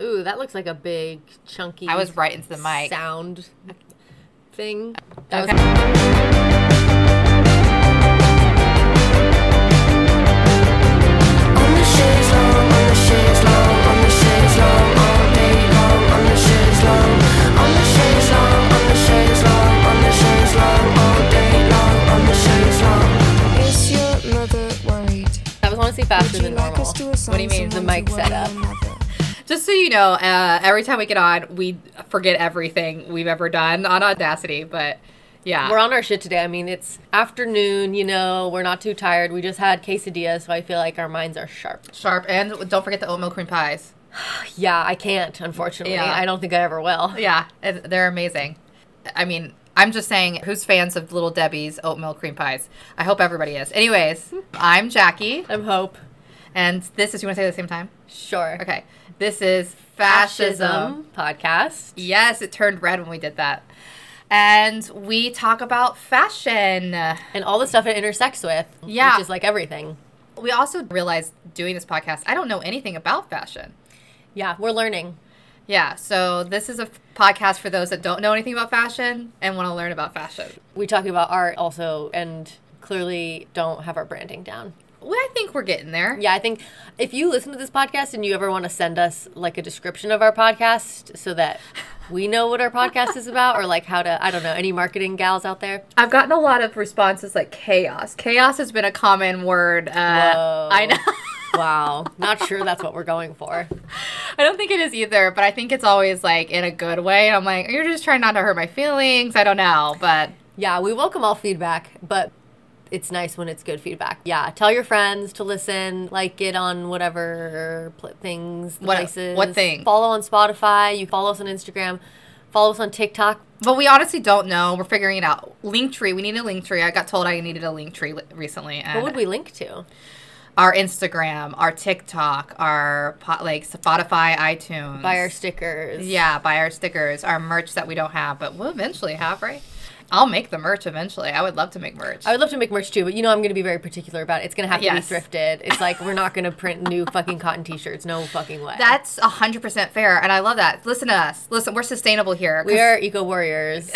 Ooh, that looks like a big chunky. I was right into the mic. Sound thing. That Okay. was On the on the shades long, on the shades long, all day long, on the shades long, on the shades long, on the shades long, on the shades long, all day long, on the shades long. Is your mother worried? that was honestly faster than normal. us to assign What do you mean, the mic to worry setup? Just so you know, uh, every time we get on, we forget everything we've ever done on Audacity. But yeah, We're on our shit today. I mean, it's afternoon, you know, we're not too tired. We just had quesadillas, so I feel like our minds are sharp. sharp. And don't forget the oatmeal cream pies. Yeah, I can't, unfortunately. Yeah. I don't think I ever will. Yeah, they're amazing. I mean, I'm just saying, who's fans of Little Debbie's oatmeal cream pies? I hope everybody is. Anyways, I'm Jackie, I'm Hope. and this is. You want to say at the same time? Sure. Okay. This is fascism. podcast. Yes, it turned red when we did that. And we talk about fashion. And all the stuff it intersects with. Yeah. Which is like everything. We also realized doing this podcast, I don't know anything about fashion. Yeah, we're learning. Yeah, so this is a f- podcast for those that don't know anything about fashion and want to learn about fashion. We talk about art also and clearly don't have our branding down. Well, I think we're getting there. Yeah, I think if you listen to this podcast and you ever want to send us like a description of our podcast so that we know what our podcast is about or like how to, I don't know, any marketing gals out there. I've gotten a lot of responses like chaos. Chaos has been a common word. Uh, Whoa. I know. Wow. Not sure that's what we're going for. I don't think it is either, but I think it's always like in a good way. And I'm like, you're just trying not to hurt my feelings. I don't know, but Yeah, we welcome all feedback, but it's nice when it's good feedback. Yeah, tell your friends to listen, like it on whatever pl- things, What- places. what thing? Follow on Spotify. You follow us on Instagram. Follow us on TikTok. but we honestly don't know. We're figuring it out. Linktree, we need a Linktree. I got told I needed a Linktree li- recently. And What would we link to? Our Instagram, our TikTok, our like Spotify, iTunes. Buy our stickers. Yeah, buy our stickers, our merch that we don't have, but we'll eventually have, right? I'll make the merch eventually. I would love to make merch. I would love to make merch too, but you know I'm going to be very particular about it. It's going to have to Yes. be thrifted. It's like we're not going to print new fucking cotton t-shirts. No fucking way. That's a hundred percent fair, and I love that. Listen to us. Listen, we're sustainable here. we are eco warriors.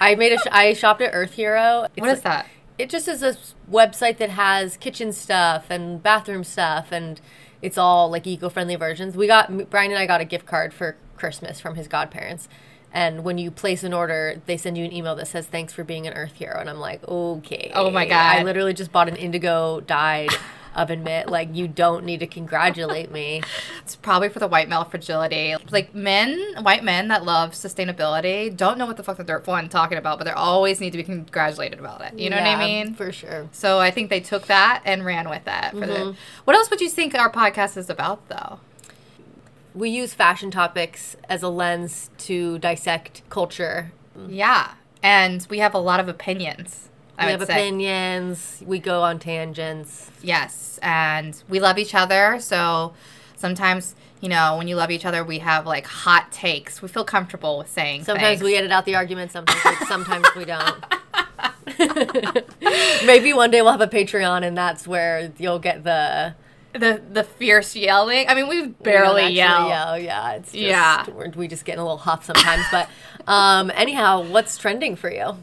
I made a sh- I shopped at Earth Hero. What It's is that? It just is a website that has kitchen stuff and bathroom stuff, and it's all like eco-friendly versions. We got Brian and I got a gift card for Christmas from his godparents, and when you place an order, they send you an email that says thanks for being an Earth hero, and I'm like, okay. Oh my God. I literally just bought an indigo dyed oven mitt. Like you don't need to congratulate me. It's probably for the white male fragility. Like men, white men that love sustainability don't know what the fuck the dirt one talking about, but they always need to be congratulated about it. You know what I mean? For sure. So I think they took that and ran with that. For the, mm-hmm. what else would you think our podcast is about, though? We use fashion topics as a lens to dissect culture Yeah, and we have a lot of opinions. I we have say. opinions. We go on tangents. Yes, and we love each other. So sometimes, you know, when you love each other, we have like hot takes. We feel comfortable with saying. Sometimes things. we edit out the argument. Sometimes we, sometimes we don't. Maybe one day we'll have a Patreon, and that's where you'll get the the the fierce yelling. I mean, we we barely actually yell. yell. Yeah, it's just, Yeah. We're, we just get a little huff sometimes. but um, anyhow, what's trending for you?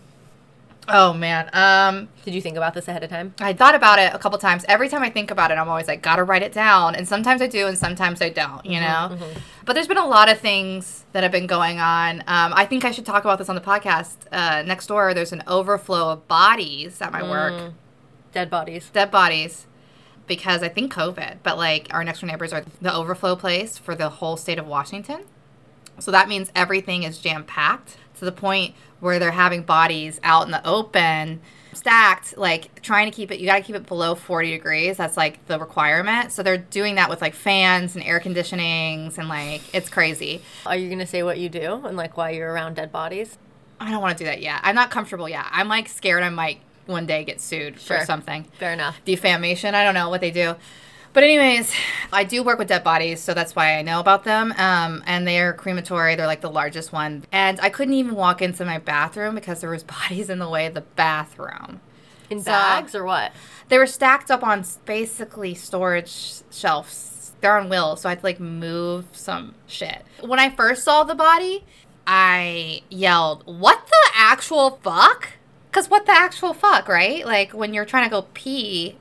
Oh man, um, Did you think about this ahead of time? I thought about it a couple times. Every time I think about it, I'm always like, gotta write it down. And sometimes I do, and sometimes I don't. You know. But there's been a lot of things that have been going on. Um, I think I should talk about this on the podcast. Uh, next door, there's an overflow of bodies at my work. Dead bodies. dead bodies because I think COVID, but like our next door neighbors are the overflow place for the whole state of Washington. So that means everything is jam packed to the point where they're having bodies out in the open, stacked, like trying to keep it, you got to keep it below 40 degrees. That's like the requirement. So they're doing that with like fans and air conditionings and like it's crazy. Are you gonna say what you do and like why you're around dead bodies? I don't want to do that yet. I'm not comfortable yet. I'm like scared I might one day get sued Sure. for something. Fair enough. defamation. I don't know what they do. But anyways, I do work with dead bodies, so that's why I know about them. Um, and they're crematory. They're like the largest one. And I couldn't even walk into my bathroom because there was bodies in the way of the bathroom. In So- bags or what? They were stacked up on basically storage shelves they're on wheels, so I had to like move some shit. When I first saw the body, I yelled, "What the actual fuck?" Cuz what the actual fuck, right? Like when you're trying to go pee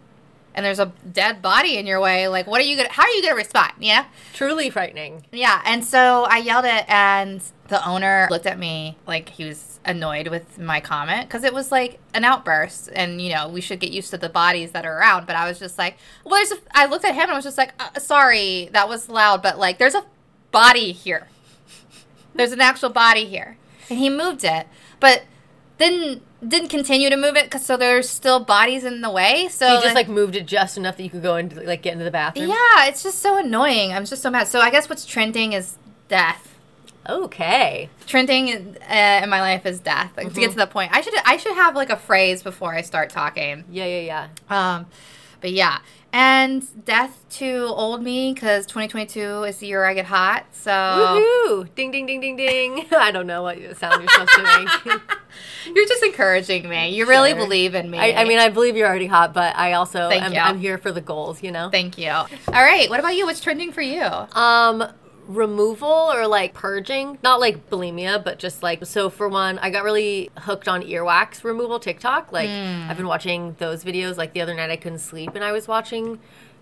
and there's a dead body in your way, like what are you to how are you to respond, yeah? Truly frightening. Yeah, and so I yelled it, and the owner looked at me like he was annoyed with my comment because it was like an outburst, and you know we should get used to the bodies that are around. But I was just like, well, there's. A, I looked at him and I was just like, uh, sorry, that was loud, but like there's a body here. There's an actual body here, and he moved it, but then didn't continue to move it because so there's still bodies in the way. So You just then- like moved it just enough that you could go and like get into the bathroom. yeah, it's just so annoying. I'm just so mad. So I guess what's trending is death. Okay. trending in, uh, in my life is death. Like, To get to the point, I should I should have like a phrase before I start talking. Yeah, yeah, yeah. Um, but yeah, and death to old me because 2022 is the year I get hot. So Woohoo! Ding, ding, ding, ding, ding. I don't know what sound you're supposed to make. you're just encouraging me. You really Sure. believe in me. I, I mean, I believe you're already hot, but I also Thank am, you. I'm here for the goals, you know? thank you. All right, what about you? What's trending for you? Um, removal or like purging, not like bulimia, but just like so. For one, I got really hooked on earwax removal TikTok. Like hmm. I've been watching those videos. Like the other night, I couldn't sleep, and I was watching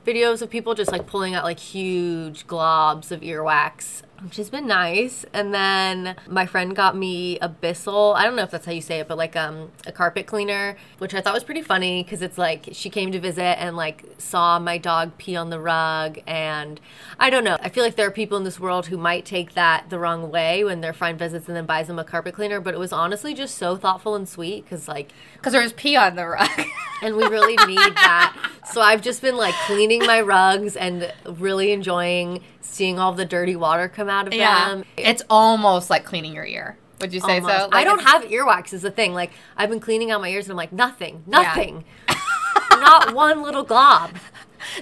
videos of people just like pulling out like huge globs of earwax. Which has been nice, and then my friend got me a Bissell. I don't know if that's how you say it, but like um a carpet cleaner, which I thought was pretty funny because it's like she came to visit and like saw my dog pee on the rug, and I don't know. I feel like there are people in this world who might take that the wrong way when their friend visits and then buys them a carpet cleaner, but it was honestly just so thoughtful and sweet because like Because there was pee on the rug. and we really need that. So I've just been like cleaning my rugs and really enjoying seeing all the dirty water come out of yeah, them. it's almost like cleaning your ear. Would you say Almost. so? I don't have earwax is the thing. Like I've been cleaning out my ears and I'm like nothing, nothing, not one little glob.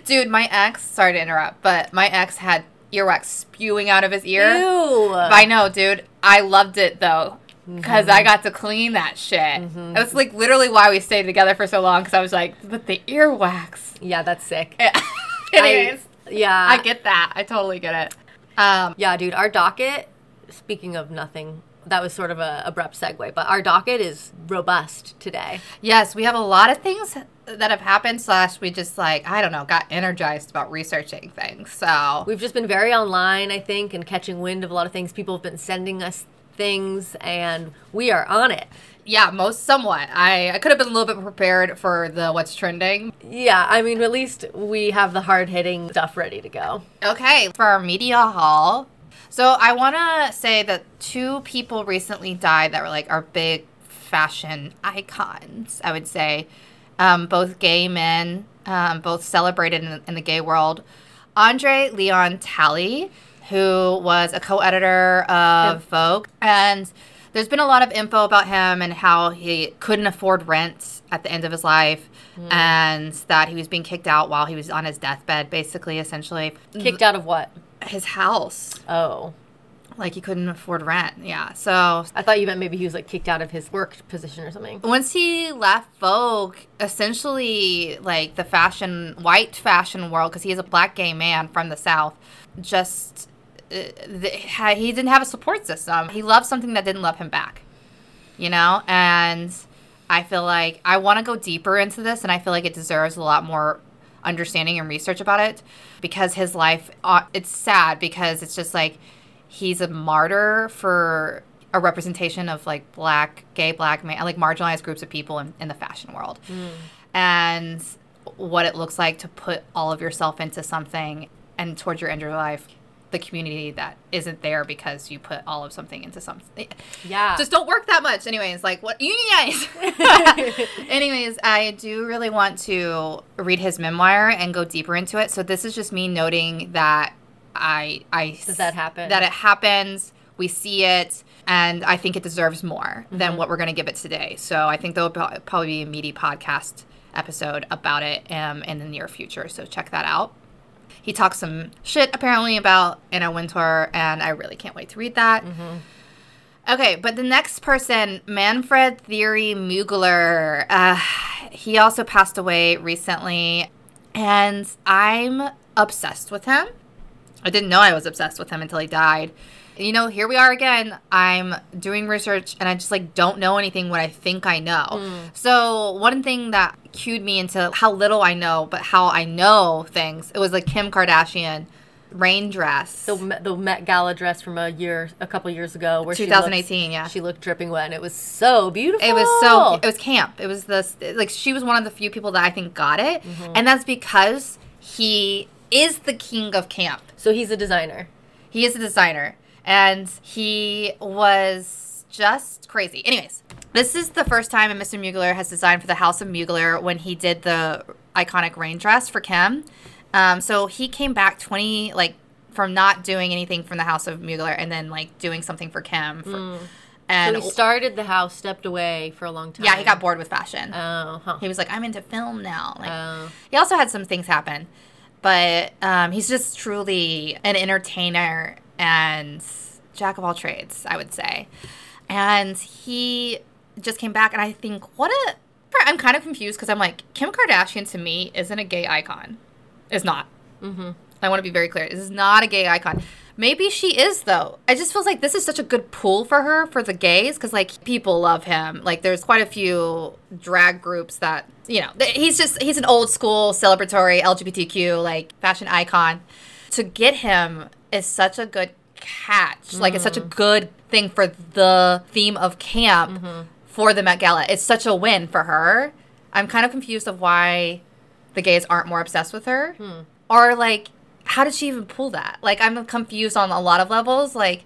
Dude, my ex, sorry to interrupt, but my ex had earwax spewing out of his ear. Ew. I know, dude. I loved it though. Because Mm-hmm. I got to clean that shit. That's like literally why we stayed together for so long. Because I was like, but the earwax. Yeah, that's sick. Anyways, Yeah, I, get that. I totally get it. Um, Yeah, dude, our docket, speaking of nothing, that was sort of a abrupt segue, but our docket is robust today. yes, we have a lot of things that have happened. Slash, we just like I don't know, got energized about researching things. So We've just been very online, I think, and catching wind of a lot of things. People have been sending us things, and we are on it. Yeah, most somewhat. I I could have been a little bit prepared for the what's trending. Yeah, I mean, at least we have the hard hitting stuff ready to go. Okay, for our media hall. So I want to say that two people recently died that were like our big fashion icons, I would say. Um, both gay men, um, both celebrated in, in the gay world. Andre Leon Talley, who was a co editor of Vogue. And there's been a lot of info about him and how he couldn't afford rent at the end of his life hmm. and that he was being kicked out while he was on his deathbed, basically, essentially. Kicked out of what? His house. Oh. Like he couldn't afford rent. Yeah. So I thought you meant maybe he was like kicked out of his work position or something. once he left Vogue, essentially like the fashion, white fashion world, because he is a black gay man from the South, just he didn't have a support system. He loved something that didn't love him back, you know? And I feel like I want to go deeper into this, and I feel like it deserves a lot more understanding and research about it because his life, uh, it's sad because it's just like he's a martyr for a representation of like black, gay, black, man, like marginalized groups of people in, in the fashion world. And what it looks like to put all of yourself into something and towards your end of your life, the community that isn't there because you put all of something into something. Yeah. Just don't work that much. Anyways, like what unionize. Anyways, I do really want to read his memoir and go deeper into it. So this is just me noting that I I Does that happen? That it happens. We see it, and I think it deserves more than Mm-hmm. what we're going to give it today. So I think there'll probably be a meaty podcast episode about it um, in the near future. So check that out. He talks some shit apparently about Anna Wintour, and I really can't wait to read that. Okay, but the next person, Manfred Thierry Mugler, uh, he also passed away recently, and I'm obsessed with him. I didn't know I was obsessed with him until he died. You know, here we are again. I'm doing research and I just like don't know anything what I think I know. Hmm. So, one thing that cued me into how little I know, but how I know things, it was like Kim Kardashian rain dress. The, Met- the Met Gala dress from a year, a couple years ago, where she 2018, looks- yeah. she looked dripping wet, and it was so beautiful. It was so it was camp. It was this like she was one of the few people that I think got it, mm-hmm. and that's because he is the king of camp. so he's a designer. He is a designer, and he was just crazy. Anyways, this is the first time Mr. Mugler has designed for the House of Mugler when he did the iconic rain dress for Kim. Um, so he came back twenty like from not doing anything from the House of Mugler and then like doing something for Kim. For, And so he started the house, stepped away for a long time. yeah, he got bored with fashion. Oh, huh. he was like, I'm into film now. Like, Oh. he also had some things happen, but um, he's just truly an entertainer and jack of all trades, I would say. And he just came back, and I think, what a. I'm kind of confused because I'm like, Kim Kardashian to me isn't a gay icon. Is not. Mm-hmm. I want to be very clear. This is not a gay icon. Maybe she is though. I just feels like this is such a good pool for her for the gays because like people love him. Like there's quite a few drag groups that you know. He's just he's an old school celebratory LGBTQ like fashion icon. To get him is such a good catch. Like it's such a mm. good thing for the theme of camp mm-hmm. for the Met Gala. It's such a win for her. I'm kind of confused of why the gays aren't more obsessed with her. Hmm. Or like how did she even pull that? Like I'm confused on a lot of levels. Like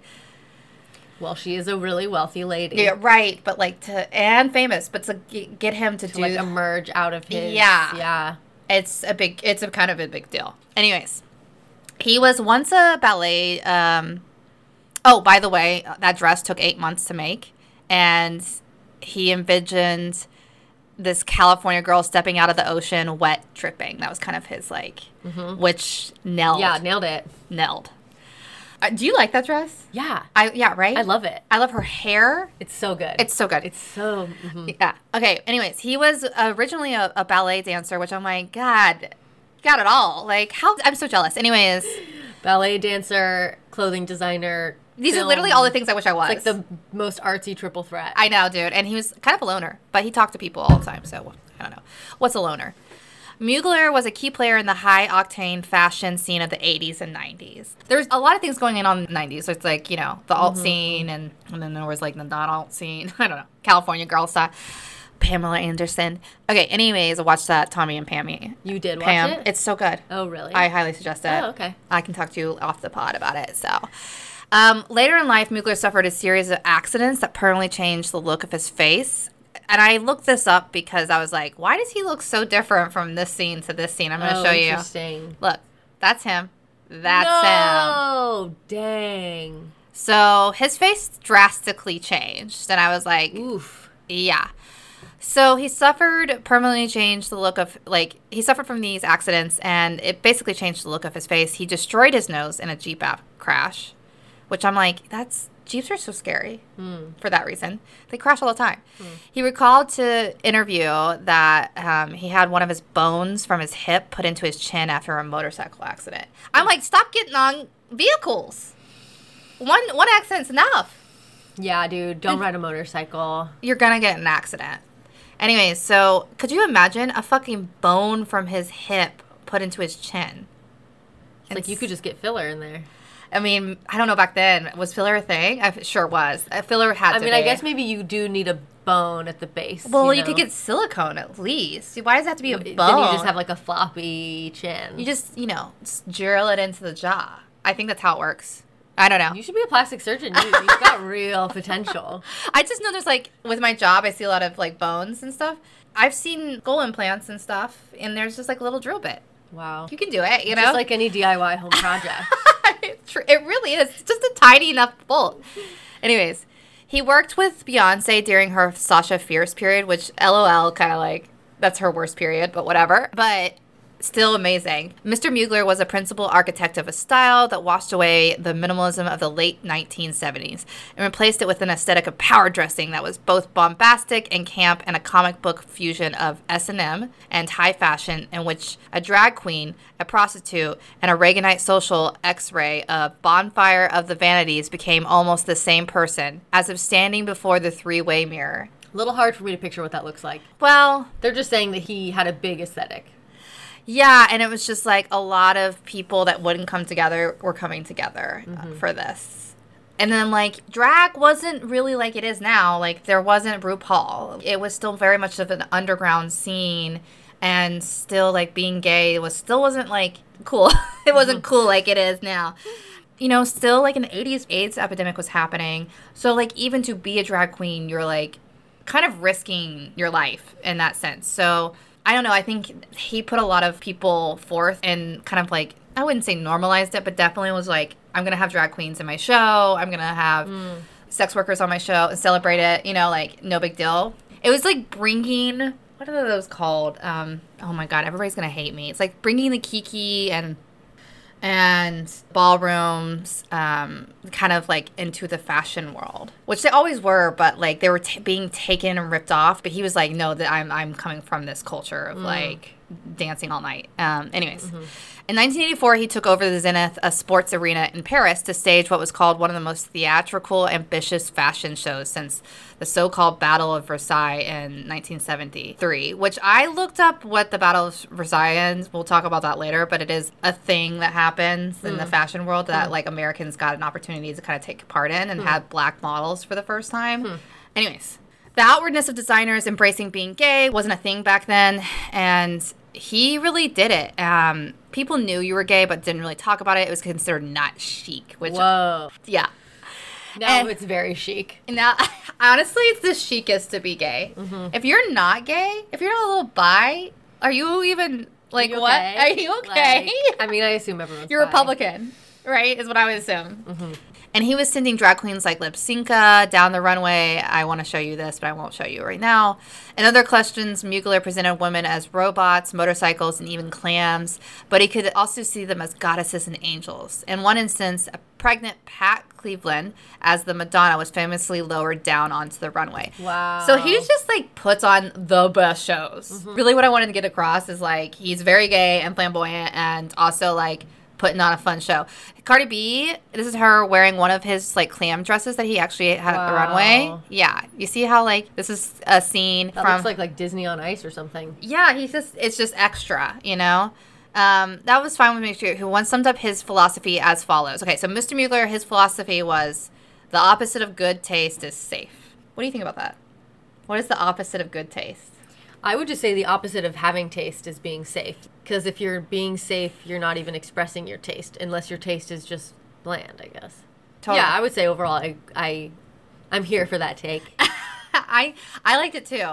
Well, she is a really wealthy lady. yeah, right, but like to and famous, but to g- get him to, To do like emerge out of his. Yeah. Yeah. it's a big it's a kind of a big deal. Anyways, he was once a ballet um Oh, by the way, that dress took 8 months to make and he envisioned this California girl stepping out of the ocean wet dripping. That was kind of his like which nailed Yeah, nailed it. nailed. Uh, do you like that dress? Yeah. I yeah, right? I love it. I love her hair. It's so good. It's so good. It's so. mhm. Yeah. Okay. Anyways, he was originally a, a ballet dancer, which I'm like, God, got it all. Like, how? I'm so jealous. Anyways, Ballet dancer, clothing designer. these are literally all the things I wish I was. It's like the most artsy triple threat. I know, dude. And he was kind of a loner, but he talked to people all the time. So I don't know. What's a loner? Mugler was a key player in the high octane fashion scene of the 80s and 90s. There's a lot of things going on in the 90s. So it's like, you know, the alt mm-hmm. scene, and, and then there was like the non alt scene. I don't know. California girl stuff. Pamela Anderson. Okay, anyways, watch that Tommy and Pammy. you did watch Pam, it? it's so good. oh, really? I highly suggest it. Oh, okay. I can talk to you off the pod about it. So, um, later in life, Mugler suffered a series of accidents that permanently changed the look of his face. And I looked this up because I was like, why does he look so different from this scene to this scene? I'm going to oh, show you. Interesting. Look, that's him. That's him. Oh, dang. So his face drastically changed. And I was like, Oof. yeah. So he suffered permanently changed the look of like he suffered from these accidents and it basically changed the look of his face. He destroyed his nose in a Jeep app crash, which I'm like, that's Jeeps are so scary for that reason. They crash all the time. He recalled to interview that um, he had one of his bones from his hip put into his chin after a motorcycle accident. I'm like, stop getting on vehicles. One one accident's enough Yeah, dude. Don't ride a motorcycle. you're gonna get an accident. Anyways, so could you imagine a fucking bone from his hip put into his chin? It's like you could just get filler in there. I mean, I don't know back then. Was filler a thing? I sure was. A filler had I to mean, I guess maybe you do need a bone at the base. Well, you, know? could get silicone at least. Why does it have to be a bone? Then you just have like a floppy chin. You just, you know, just drill it into the jaw. I think that's how it works. I don't know. You should be a plastic surgeon. You, you've got real potential. I just know there's like with my job, I see a lot of like bones and stuff. I've seen skull implants and stuff, and there's just like a little drill bit. Wow. You can do it, you know. Just like any DIY home project. It really is. It's just a tiny enough bolt. Anyways, he worked with Beyonce during her Sasha Fierce period, which LOL kind of like that's her worst period, but whatever. But still amazing. Mr. Mugler was a principal architect of a style that washed away the minimalism of the late 1970s and replaced it with an aesthetic of power dressing that was both bombastic and camp and a comic book fusion of S&M and high fashion in which a drag queen, a prostitute, and a Reaganite social x-ray of Bonfire of the Vanities became almost the same person as if standing before the three-way mirror. A little hard for me to picture what that looks like. Well, They're just saying that he had a big aesthetic. Yeah, and it was just like a lot of people that wouldn't come together were coming together uh, for this. And then like drag wasn't really like it is now. Like there wasn't RuPaul. It was still very much of an underground scene and still like being gay was still wasn't like cool. it wasn't cool like it is now. You know, still like in the 80s AIDS epidemic was happening. So like even to be a drag queen, you're like kind of risking your life in that sense. So I don't know. I think he put a lot of people forth and kind of like I wouldn't say normalized it, but definitely was like I'm gonna have drag queens in my show. I'm gonna have sex workers on my show and celebrate it. You know, like no big deal. It was like bringing what are those called? Um, oh my god, everybody's gonna hate me. It's like bringing the kiki and and ballrooms um, kind of like into the fashion world which they always were but like they were t- being taken and ripped off but he was like no that i'm, I'm coming from this culture of like dancing all night. Um, anyways in 1984 he took over the zenith a sports arena in paris to stage what was called one of the most theatrical ambitious fashion shows since the so-called battle of versailles in 1973 which i looked up what the battle of versailles is we'll talk about that later but it is a thing that happens in the mm. fashion world that mm. like americans got an opportunity to kind of take part in and mm. had black models for the first time. Hmm. Anyways the outwardness of designers embracing being gay wasn't a thing back then and he really did it. Um, people knew you were gay but didn't really talk about it. It was considered not chic which Whoa. yeah Now And- it's very chic. now, honestly, it's the chicest to be gay. Mm-hmm. If you're not gay, if you're not a little bi, are you even like You what? okay? Are you okay? Like, I mean, I assume everyone's you're bi. Republican, right? Is what I would assume. Mm-hmm. And he was sending drag queens like Lypsinka down the runway. I want to show you this, but I won't show you right now. In other questions, Mugler presented women as robots, motorcycles, and even clams, but he could also see them as goddesses and angels. In one instance, a pregnant Pat Cleveland, as the Madonna, was famously lowered down onto the runway. Wow. So he's just like puts on the best shows. Mm-hmm. Really, what I wanted to get across is like he's very gay and flamboyant, and also like putting on a fun show. Cardi B, this is her wearing one of his like clam dresses that he actually had at the runway. Yeah, you see how like this is a scene That from looks like like Disney on Ice or something. yeah, he's just it's just extra, you know. Um, that was fine with me, too. who once summed up his philosophy as follows. Okay, so Mr. Mugler, his philosophy was the opposite of good taste is safe. What do you think about that? What is the opposite of good taste? I would just say the opposite of having taste is being safe. Because if you're being safe, you're not even expressing your taste, unless your taste is just bland, I guess. Yeah, I would say overall, I, I, I'm here for that take. I I liked it too.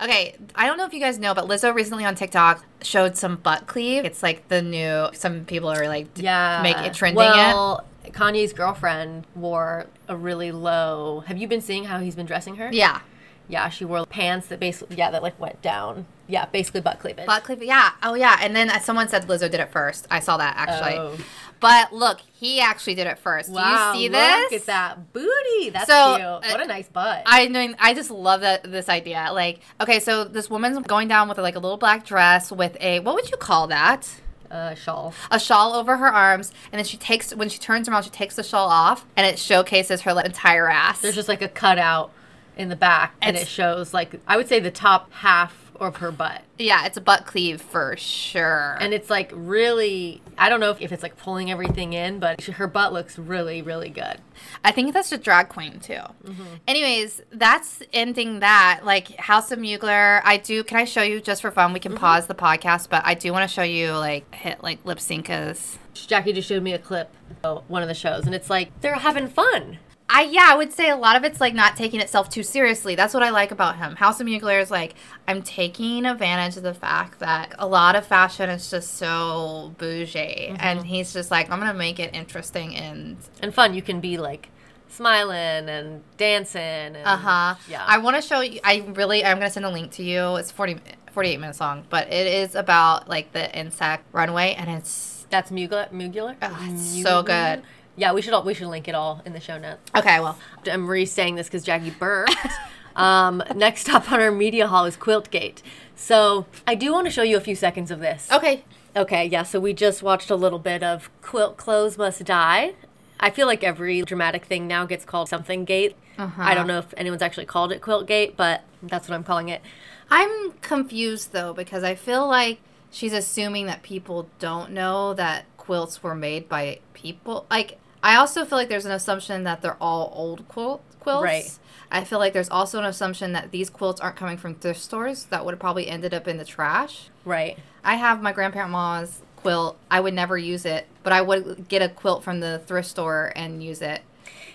Okay, I don't know if you guys know, but Lizzo recently on TikTok showed some butt cleave. It's like the new. Some people are like, Yeah, make it trending. Well, Kanye's girlfriend wore a really low. Have you been seeing how he's been dressing her? Yeah, yeah. She wore pants that basically, yeah, that like went down. Yeah, basically butt cleavage. butt cleave. Yeah. Oh yeah. And then uh, someone said Lizzo did it first. I saw that actually. Oh. But look, he actually did it first. Wow, Do you see this? look at that booty. That's So, cute. uh, What a nice butt. I mean, I just love that this idea. Like, okay, so this woman's going down with like a little black dress with a what would you call that? a shawl. A shawl over her arms, and then she takes when she turns around, she takes the shawl off, and it showcases her like, entire ass. There's just like a cutout in the back, and it shows like I would say the top half of her butt, yeah, it's a butt cleave for sure. and it's like really. I don't know if, if it's like pulling everything in, but she- her butt looks really, really good. I think that's a drag queen too. Mm-hmm. Anyways, that's ending that. Like House of Mugler, I do. Can I show you just for fun? We Mm-hmm. can pause the podcast, but I do want to show you like hit like lip syncs. Jackie just showed me a clip of one of the shows, and it's like they're having fun. I yeah, I would say a lot of it's like not taking itself too seriously. That's what I like about him. House of Mugler is like I'm taking advantage of the fact that a lot of fashion is just so bougie, Mm-hmm. and he's just like I'm gonna make it interesting and and fun. You can be like smiling and dancing. And, Uh huh. Yeah. I want to show you. I really. I'm gonna send a link to you. It's 40, 48 minutes long, but it is about like the insect runway, and it's That's Mugler. Mugler. Oh, it's so good. Yeah, we should all, we should link it all in the show notes. okay. Well, I'm re-saying this because Jackie burped. um, next up on our media hall is Quiltgate. So I do want to show you a few seconds of this. okay. Okay, yeah. So we just watched a little bit of Quilt Clothes Must Die. I feel like every dramatic thing now gets called something gate. I don't know if anyone's actually called it Quilt Gate, but that's what I'm calling it. I'm confused though because I feel like she's assuming that people don't know that quilts were made by people. Like I also feel like there's an assumption that they're all old quilt quilts. Right. I feel like there's also an assumption that these quilts aren't coming from thrift stores that would have probably ended up in the trash. Right. I have my grandparent mom's quilt. I would never use it, but I would get a quilt from the thrift store and use it.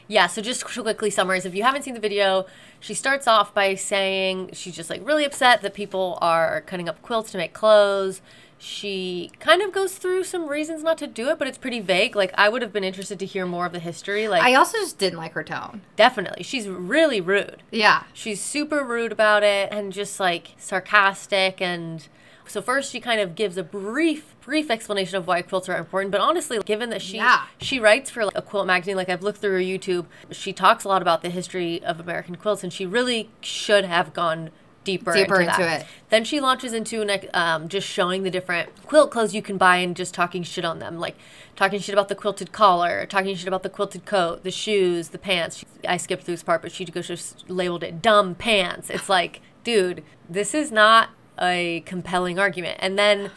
Yeah, so just to quickly summarize, if you haven't seen the video, she starts off by saying she's just like really upset that people are cutting up quilts to make clothes. She kind of goes through some reasons not to do it, but it's pretty vague. Like I would have been interested to hear more of the history. Like I also just didn't like her tone. definitely, she's really rude. Yeah. She's super rude about it and just like sarcastic and so first she kind of gives a brief brief explanation of why quilts are important but honestly given that she Yeah. she writes for like, a quilt magazine like I've looked through her YouTube she talks a lot about the history of American quilts and she really should have gone deeper, Deeper into, into it. Then she launches into an, um, just showing the different quilt clothes you can buy and just talking shit on them, like talking shit about the quilted collar, talking shit about the quilted coat, the shoes, the pants. I skipped through this part, but she goes just labeled it dumb pants. It's like, dude, this is not a compelling argument. And then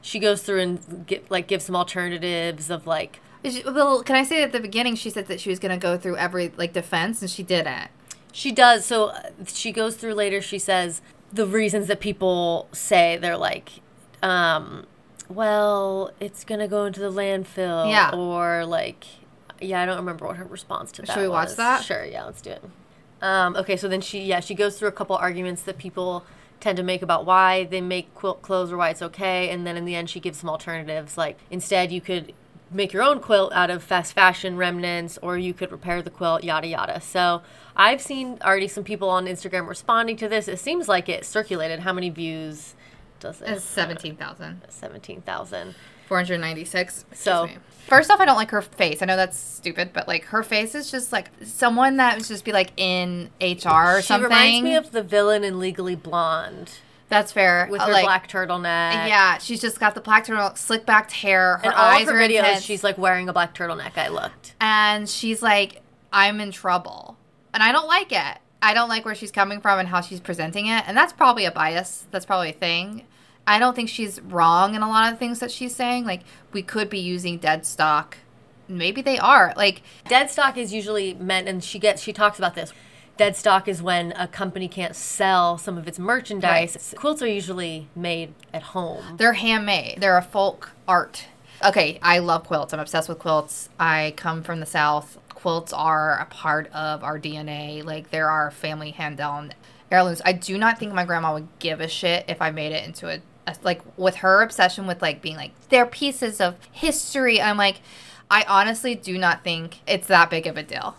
she goes through and get, like gives some alternatives of like Well, can I say at the beginning she said that she was going to go through every like defense and she didn't. She does. So uh, she goes through later. She says the reasons that people say they're like, um, well, it's gonna go into the landfill. Yeah. Or like, yeah, I don't remember what her response to that. Should we watch that? Sure. Yeah, let's do it. Um, okay, so then she, yeah, she goes through a couple arguments that people tend to make about why they make quilt clothes or why it's okay, and then in the end, she gives some alternatives. Like instead, you could make your own quilt out of fast fashion remnants, or you could repair the quilt, yada yada. So I've seen already some people on Instagram responding to this. It seems like it circulated. How many views does it? It's 17,000. Seventeen thousand. 496. Excuse So- me. First off, I don't like her face. I know that's stupid, but like her face is just like someone that would just be like in HR or She something. reminds me of the villain in Legally Blonde That's fair. with Uh, her like, black turtleneck. Yeah, she's just got the black turtleneck, slick backed hair. Her And all eyes her are videos, intense, she's like wearing a black turtleneck. I looked. and she's like, "I'm in trouble," and I don't like it. I don't like where she's coming from and how she's presenting it, and that's probably a bias. That's probably a thing. I don't think she's wrong in a lot of things that she's saying. Like we could be using dead stock. Maybe they are. Like Dead stock is usually meant, and she gets she talks about this. Dead stock is when a company can't sell some of its merchandise. Quilts are usually made at home. They're handmade. They're a folk art. Okay, I love quilts. I'm obsessed with quilts. I come from the South. Quilts are a part of our DNA. Like they're our family hand down heirlooms. I do not think my grandma would give a shit if I made it into a, a like with her obsession with like being like they're pieces of history. I'm like, I honestly do not think it's that big of a deal.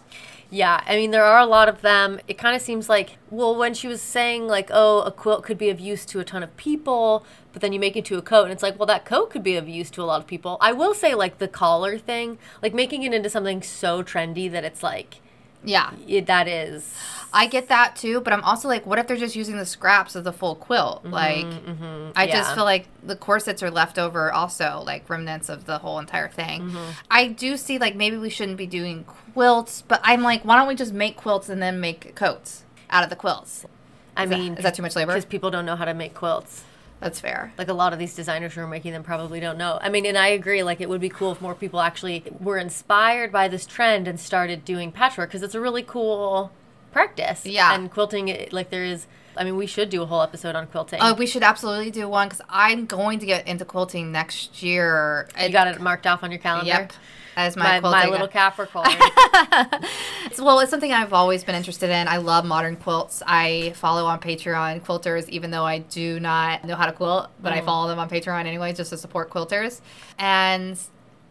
Yeah, I mean there are a lot of them. It kind of seems like well when she was saying like oh a quilt could be of use to a ton of people, but then you make it to a coat and it's like well that coat could be of use to a lot of people. I will say like the collar thing, like making it into something so trendy that it's like Yeah. it, that is I get that too, but I'm also like, what if they're just using the scraps of the full quilt? Mm-hmm, like, mm-hmm, I just feel like the corsets are left over, also like remnants of the whole entire thing. Mm-hmm. I do see like maybe we shouldn't be doing quilts, but I'm like, why don't we just make quilts and then make coats out of the quilts? I Is mean is that too much labor? Because people don't know how to make quilts. That's fair. like a lot of these designers who are making them probably don't know. I mean, and I agree. Like, it would be cool if more people actually were inspired by this trend and started doing patchwork because it's a really cool practice. Yeah. and quilting, like there is. I mean, we should do a whole episode on quilting. Oh, we should absolutely do one because I'm going to get into quilting next year. you got it marked off on your calendar. Yep. As my, My, my little Capricorn. It's- well, it's something I've always been interested in. I love modern quilts. I follow on Patreon quilters, even though I do not know how to quilt, but I mm. follow them on Patreon anyway, just to support quilters. And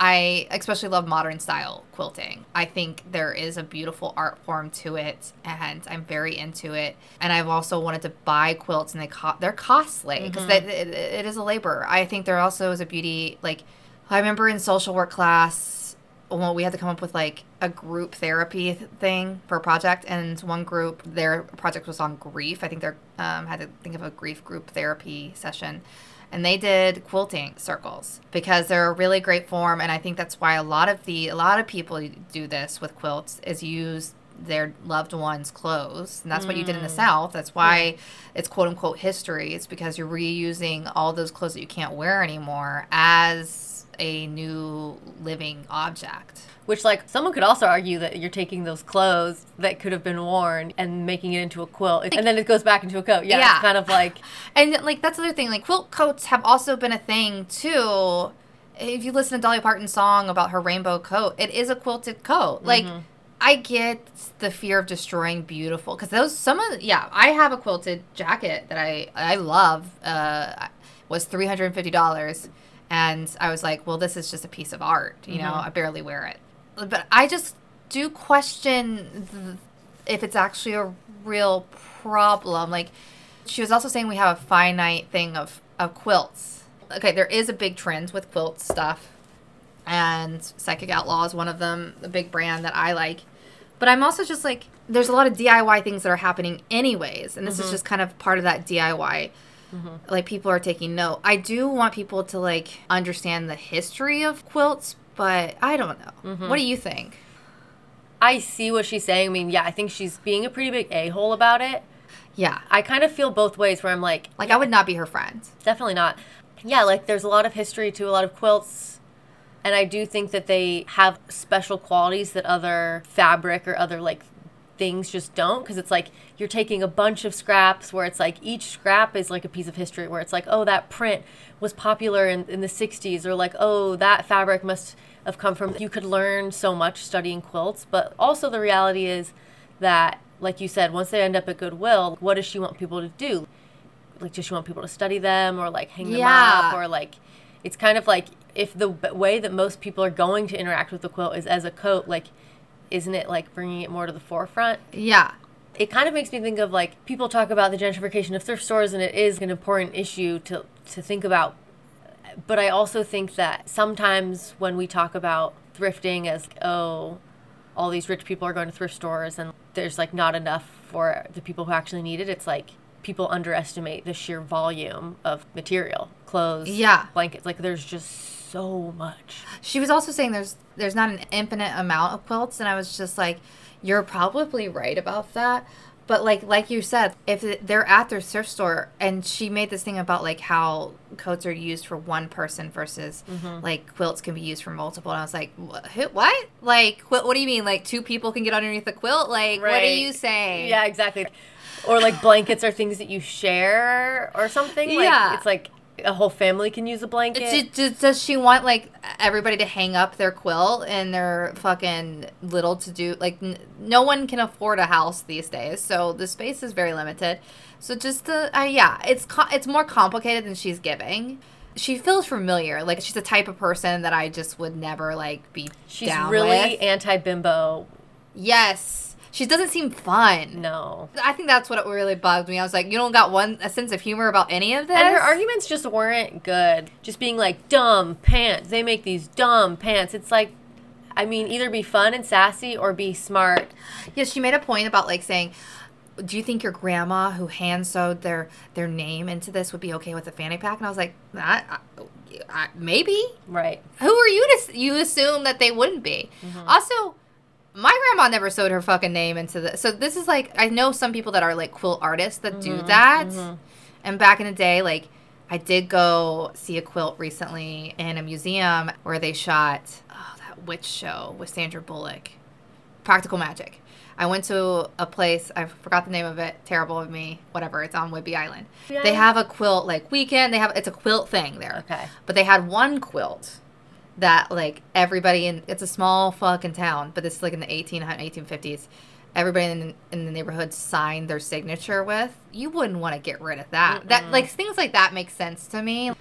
I especially love modern style quilting. I think there is a beautiful art form to it, and I'm very into it. And I've also wanted to buy quilts, and they co- they're costly because mm-hmm. it, it is a labor. I think there also is a beauty. Like I remember in social work class, well, we had to come up with like a group therapy thing for a project, and one group their project was on grief. I think they um, had to think of a grief group therapy session. And they did quilting circles because they're a really great form and i think that's why a lot of the a lot of people do this with quilts is use their loved ones clothes. And that's what you did in the south. That's why it's quote unquote history. It's because you're reusing all those clothes that you can't wear anymore as a new living object Which, like, someone could also argue that you're taking those clothes that could have been worn and making it into a quilt, and then it goes back into a coat. Yeah, Yeah. kind of like And like that's the other thing. Like quilt coats have also been a thing too. If you listen to Dolly Parton's song about her rainbow coat, it is a quilted coat. Like I get the fear of destroying beautiful because those some of yeah I have a quilted jacket that I I love. Uh, was three hundred and fifty dollars, and I was like, well, this is just a piece of art. You know, mm-hmm. I barely wear it, but I just do question if it's actually a real problem. Like she was also saying we have a finite thing of, of quilts. Okay, there is a big trend with quilt stuff, and Psychic Outlaw is one of them, the big brand that I like. But I'm also just like, there's a lot of DIY things that are happening anyways, and this is mm-hmm. just kind of part of that DIY. Mm-hmm. Like people are taking note. I do want people to like understand the history of quilts, but I don't know. Mm-hmm. What do you think? I see what she's saying. I mean, yeah, I think she's being a pretty big a hole about it. Yeah, I kind of feel both ways where I'm like, like I would not be her friend. definitely not. Yeah, like there's a lot of history to a lot of quilts. And I do think that they have special qualities that other fabric or other like things just don't because it's like you're taking a bunch of scraps where it's like each scrap is like a piece of history where it's like oh that print was popular in, in the 60s or like oh that fabric must have come from you could learn so much studying quilts but also the reality is that like you said once they end up at goodwill what does she want people to do like does she want people to study them or like hang them Yeah. up or like it's kind of like if the way that most people are going to interact with the quilt is as a coat like isn't it like bringing it more to the forefront? Yeah, it kind of makes me think of like people talk about the gentrification of thrift stores and it is an important issue to to think about. But i also think that sometimes when we talk about thrifting as oh all these rich people are going to thrift stores and there's like not enough for the people who actually need it it's like people underestimate the sheer volume of material clothes Yeah. blankets like there's just so much She was also saying there's there's not an infinite amount of quilts, and I was just like, you're probably right about that. But like like you said, if they're at their thrift store, and she made this thing about like how coats are used for one person versus mm-hmm. like quilts can be used for multiple, and I was like, what? What? Like what, what do you mean? Like two people can get underneath the quilt? Like what are you saying? Yeah, exactly. Or like blankets are things that you share or something. Like, Yeah. It's like a whole family can use a blanket. Do- do- does she want like everybody to hang up their quilt and their fucking little to do? Like n- no one can afford a house these days, so the space is very limited. So just the uh, yeah, it's co- it's more complicated than she's giving. She feels familiar, like she's the type of person that I just would never like be. She's really anti bimbo. yes. She doesn't seem fun. No. I think that's what really bugged me. I was like, you don't got one a sense of humor about any of this. And her arguments just weren't good. Just being like, dumb pants. They make these dumb pants. It's like, I mean, either be fun and sassy or be smart. Yeah, she made a point about like saying, "Do you think your grandma who hand sewed their their name into this would be okay with a fanny pack?" And I was like, I, "Maybe." Right. Who are you to you assume that they wouldn't be? Mm-hmm. Also, my grandma never sewed her fucking name into this. So this is like I know some people that are like quilt artists that do mm-hmm, that. Mm-hmm. And back in the day, like I did go see a quilt recently in a museum where they shot oh, that witch show with Sandra Bullock, Practical Magic. I went to a place I forgot the name of it. Terrible of me. Whatever. It's on Whidbey Island. They have a quilt like weekend. They have it's a quilt thing there. Okay. But they had one quilt that like everybody in it's a small fucking town, but it's like in the 18 1850s. Everybody in, in the neighborhood signed their signature with. You wouldn't want to get rid of that. That like things like that make sense to me.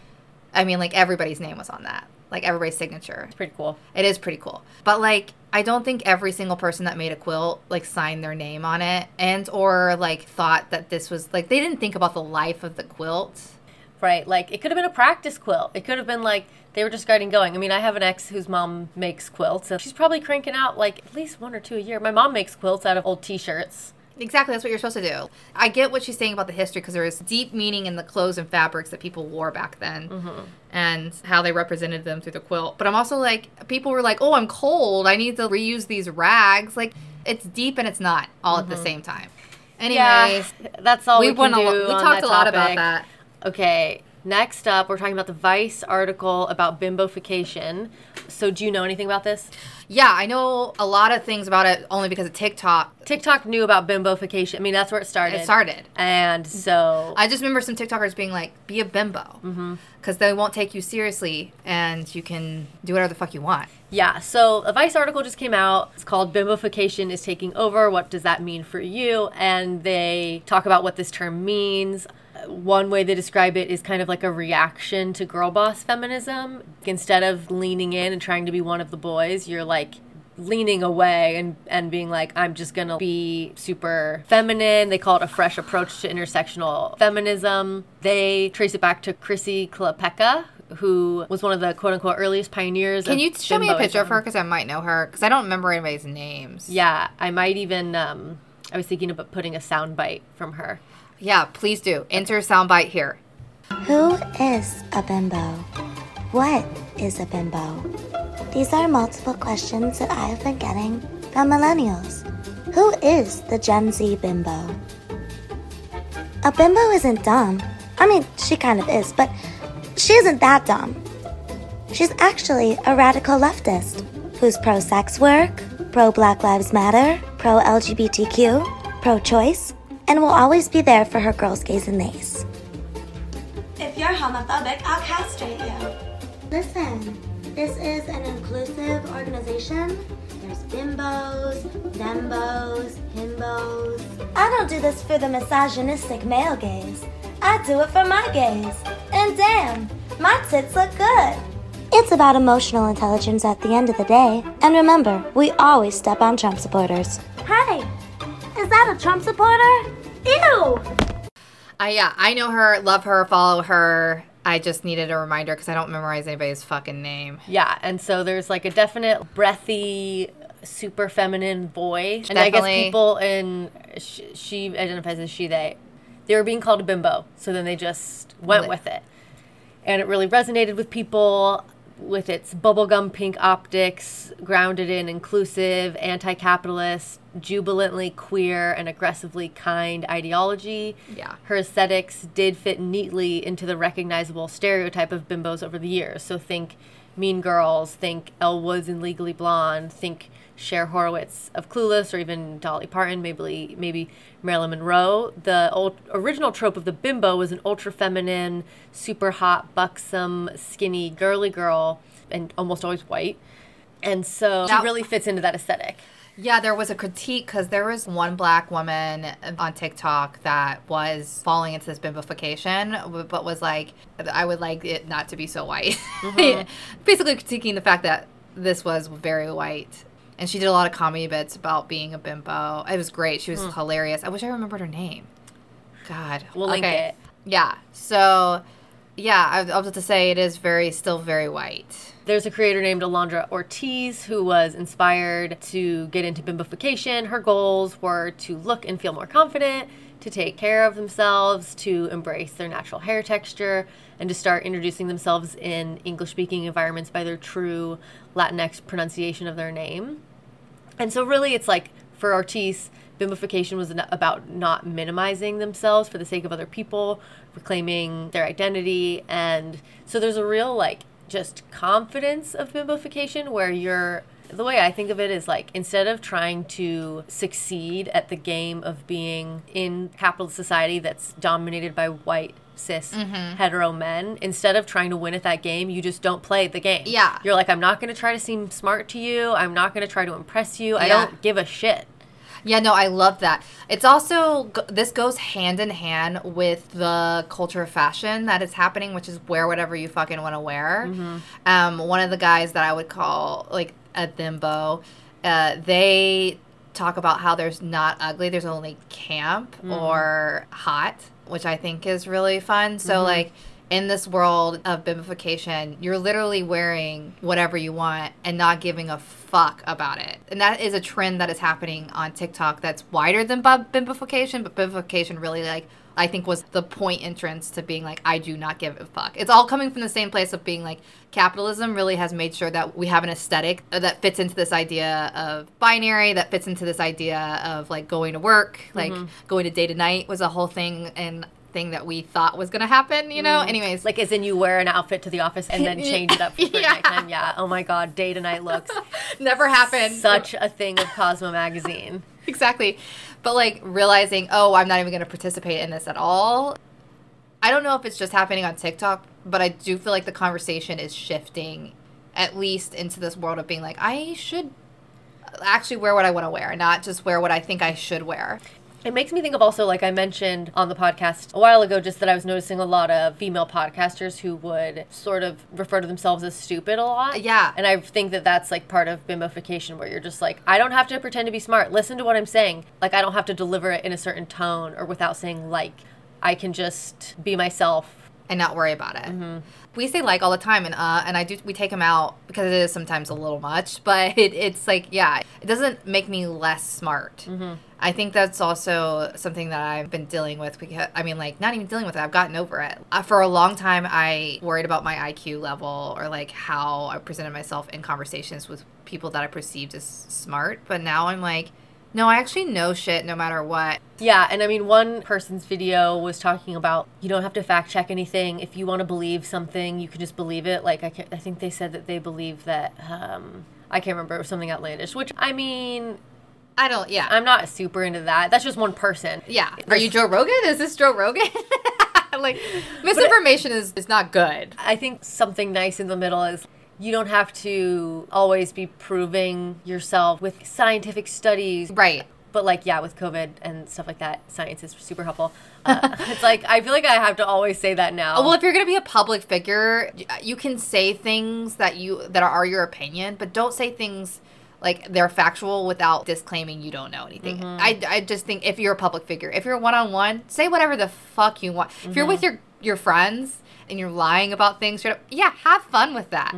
I mean, like everybody's name was on that. like everybody's signature. It's pretty cool. It is pretty cool. But like I don't think every single person that made a quilt like signed their name on it and or like thought that this was like they didn't think about the life of the quilt. Right. Like it could have been a practice quilt. It could have been like they were just getting going. I mean, I have an ex whose mom makes quilts, and she's probably cranking out like at least one or two a year. My mom makes quilts out of old T-shirts. Exactly, that's what you're supposed to do. I get what she's saying about the history because there is deep meaning in the clothes and fabrics that people wore back then mm-hmm. and how they represented them through the quilt. But I'm also like, people were like, oh, I'm cold. I need to reuse these rags. Like, it's deep and it's not all at the mm-hmm. same time. Anyways, Yeah, that's all we, we, can went a do. lo- we talked a lot about that. Okay. Next up, we're talking about the Vice article about bimbofication. So, do you know anything about this? Yeah, I know a lot of things about it only because of TikTok. TikTok knew about bimbofication. I mean, that's where it started. It started. And so, I just remember some TikTokers being like, be a bimbo. Mm-hmm. Because they won't take you seriously and you can do whatever the fuck you want. yeah. So, a Vice article just came out. It's called Bimbofication is Taking Over. What does that mean for you? And they talk about what this term means. One way they describe it is kind of like a reaction to girl boss feminism. Instead of leaning in and trying to be one of the boys, you're like leaning away and, and being like, I'm just gonna be super feminine. They call it a fresh approach to intersectional feminism. They trace it back to Chrissy Chlapecka, who was one of the quote unquote earliest pioneers. Can you show me a picture of her? Because I might know her. Because I don't remember anybody's names. Yeah, I might even. Um, I was thinking about putting a sound bite from her. Yeah, please do. Enter a soundbite here. Who is a bimbo? What is a bimbo? These are multiple questions that I have been getting from millennials. Who is the Gen Z bimbo? A bimbo isn't dumb. I mean, she kind of is, but she isn't that dumb. She's actually a radical leftist who's pro sex work, pro Black Lives Matter, pro LGBTQ, pro choice, and will always be there for her girls, gays, and nays. If you're homophobic, I'll castrate you. Listen, this is an inclusive organization. There's bimbos, thembos, himbos. I don't do this for the misogynistic male gaze. I do it for my gaze. And damn, my tits look good. It's about emotional intelligence at the end of the day. And remember, we always step on Trump supporters. Hey, is that a Trump supporter? Ew! I yeah, I know her, love her, follow her. I just needed a reminder because I don't memorize anybody's fucking name. Yeah, and so there's like a definite breathy, super feminine voice, and I guess people in sh- she identifies as she they, they were being called a bimbo, so then they just went with it, and it really resonated with people with its bubblegum pink optics, grounded in inclusive, anti-capitalist, jubilantly queer, and aggressively kind ideology. Yeah. Her aesthetics did fit neatly into the recognizable stereotype of bimbos over the years. So think Mean Girls, think Elle Woods in Legally Blonde, think Cher Horowitz of Clueless, or even Dolly Parton, maybe maybe Marilyn Monroe. The old, original trope of the bimbo was an ultra feminine, super hot, buxom, skinny, girly girl, and almost always white. And so Now- she really fits into that aesthetic. Yeah, there was a critique because there was one black woman on TikTok that was falling into this bimbofication, but was like, I would like it not to be so white. Mm-hmm. Basically critiquing the fact that this was very white. And she did a lot of comedy bits about being a bimbo. It was great. She was hmm. hilarious. I wish I remembered her name. God. We'll link it. Yeah. So, yeah, I was about to say it is very, still very white. There's a creator named Alondra Ortiz who was inspired to get into bimbofication. Her goals were to look and feel more confident, to take care of themselves, to embrace their natural hair texture, and to start introducing themselves in English speaking environments by their true Latinx pronunciation of their name. And so, really, it's like for Ortiz, bimbofication was about not minimizing themselves for the sake of other people, reclaiming their identity. And so, there's a real, like, just confidence of bimbofication where you're. The way I think of it is like instead of trying to succeed at the game of being in capitalist society that's dominated by white cis Mm-hmm. hetero men, instead of trying to win at that game, you just don't play the game. Yeah. You're like, I'm not going to try to seem smart to you. I'm not going to try to impress you. I don't give a shit. Yeah, no, I love that. It's also this goes hand in hand with the culture of fashion that is happening, which is wear whatever you fucking want to wear. Um, one of the guys that I would call like a thimbo, uh, they talk about how there's not ugly, there's only camp or hot, which I think is really fun. So mm-hmm. like in this world of bimbification, you're literally wearing whatever you want and not giving a fuck about it. And that is a trend that is happening on TikTok that's wider than bimbification, but bimbification really like I think was the point entrance to being like I do not give a fuck. It's all coming from the same place of being like capitalism really has made sure that we have an aesthetic that fits into this idea of binary, that fits into this idea of like going to work, like mm-hmm. going to day to night was a whole thing and thing that we thought was going to happen, you know? Mm-hmm. Anyways, Like, as in you wear an outfit to the office and then change it up for Yeah. nighttime. Yeah. Oh my God, day to night looks. never happened. Such a thing of Cosmo magazine. exactly. But like realizing, oh, I'm not even going to participate in this at all. I don't know if it's just happening on TikTok, but I do feel like the conversation is shifting at least into this world of being like, I should actually wear what I want to wear, not just wear what I think I should wear. It makes me think of also, like I mentioned on the podcast a while ago, just that I was noticing a lot of female podcasters who would sort of refer to themselves as stupid a lot. Yeah. And I think that that's like part of bimbification where you're just like, I don't have to pretend to be smart. Listen to what I'm saying. Like, I don't have to deliver it in a certain tone or without saying like. I can just be myself. And not worry about it. We say like all the time, and uh, and I do we take them out because it is sometimes a little much, but it, it's like yeah, it doesn't make me less smart. I think that's also something that I've been dealing with because I mean like not even dealing with it. I've gotten over it. Uh, for a long time, I worried about my IQ level or like how I presented myself in conversations with people that I perceived as smart, but now I'm like. No, I actually know shit no matter what. Yeah, and I mean, one person's video was talking about you don't have to fact check anything. If you want to believe something, you can just believe it. Like I, can, I think they said that they believe that. Um, I can't remember. It was something outlandish. Which I mean, I don't, yeah. I'm not super into that. That's just one person. Yeah. Are you Joe Rogan? Is this Joe Rogan? like misinformation is, is not good. I think something nice in the middle is you don't have to always be proving yourself with scientific studies. Right. But like yeah, with COVID and stuff like that, science is super helpful. Uh, it's like I feel like I have to always say that now. Well, if you're going to be a public figure, uh, you can say things that you that are your opinion, but don't say things like they're factual without disclaiming you don't know anything. Mm-hmm. I, I just think if you're a public figure, if you're one on one, say whatever the fuck you want. If you're with mm-hmm. your your friends and you're lying about things, straight up, yeah, have fun with that.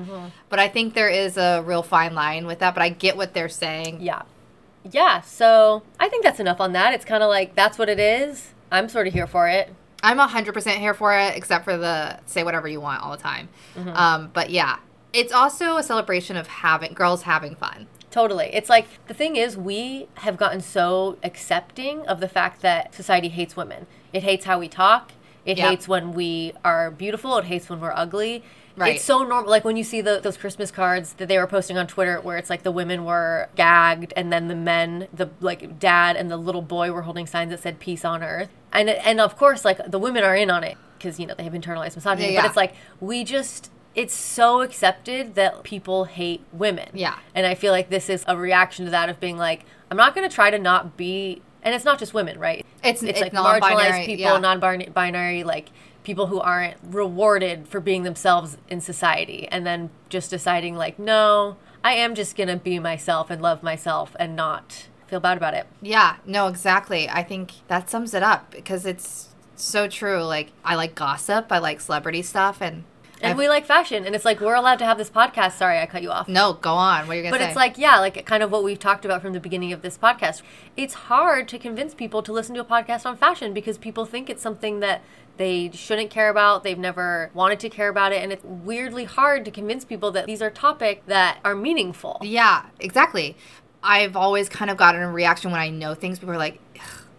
But I think there is a real fine line with that. But I get what they're saying. Yeah. Yeah, so I think that's enough on that. It's kind of like that's what it is. I'm sort of here for it. I'm 100% here for it, except for the say whatever you want all the time. Um, but yeah, it's also a celebration of having girls having fun. Totally. It's like the thing is, we have gotten so accepting of the fact that society hates women. It hates how we talk. It Yep. hates when we are beautiful. It hates when we're ugly. Right. It's so normal. Like when you see the, those Christmas cards that they were posting on Twitter, where it's like the women were gagged, and then the men, the like dad and the little boy, were holding signs that said "Peace on Earth," and and of course, like the women are in on it because you know they have internalized misogyny. Yeah, But it's like we just. It's so accepted that people hate women. Yeah. And I feel like this is a reaction to that of being like, I'm not going to try to not be, and it's not just women, right? It's- it's, it's like marginalized people, yeah. non-binary, like people who aren't rewarded for being themselves in society, and then just deciding like, no, I am just going to be myself and love myself and not feel bad about it. Yeah, no, exactly. I think that sums it up because it's so true. Like I like gossip, I like celebrity stuff, and And I've- we like fashion, and it's like we're allowed to have this podcast. Sorry, I cut you off. no, go on. What are you gonna But say? it's like, yeah, like kind of what we've talked about from the beginning of this podcast. It's hard to convince people to listen to a podcast on fashion because people think it's something that they shouldn't care about. They've never wanted to care about it. And it's weirdly hard to convince people that these are topics that are meaningful. Yeah, exactly. I've always kind of gotten a reaction when I know things. People are like,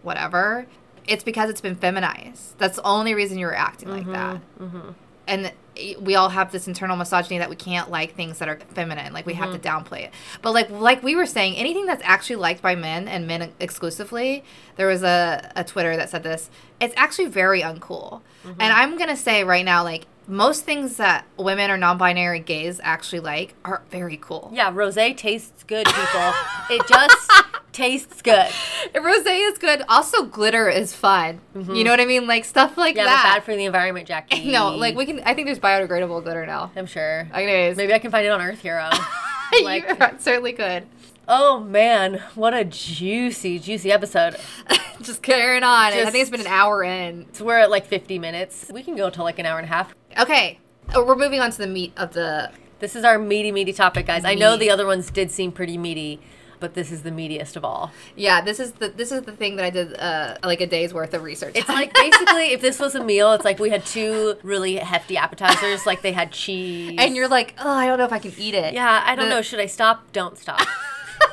whatever. It's because it's been feminized. That's the only reason you're acting like that. Mm-hmm, mm-hmm. And we all have this internal misogyny that we can't like things that are feminine. Like we have to mm-hmm. downplay it. But like like we were saying, anything that's actually liked by men and men exclusively, there was a, a Twitter that said this. It's actually very uncool. Mm-hmm. And I'm gonna say right now, like most things that women or non-binary gays actually like are very cool. Yeah, rosé tastes good, people. it just tastes good. Rosé is good. Also, glitter is fun. You know what I mean? Like stuff like Mm-hmm. Yeah, bad for the environment, Jackie. no, like we can. I think there's biodegradable glitter now. I'm sure. Anyways, Maybe I can find it on Earth Hero. like- you certainly could. Oh man, what a juicy, juicy episode. Just carrying on. I think it's been an hour in. So we're at like 50 minutes. We can go till like an hour and a half. Okay, uh, we're moving on to the meat of the. This is our meaty, meaty topic, guys. I know the other ones did seem pretty meaty, but this is the meatiest of all. Yeah, this is the this is the thing that I did uh, like a day's worth of research. It's like basically, if this was a meal, it's like we had two really hefty appetizers. Like they had cheese. and you're like, oh, I don't know if I can eat it. yeah, I don't The- know. Should I stop? Don't stop.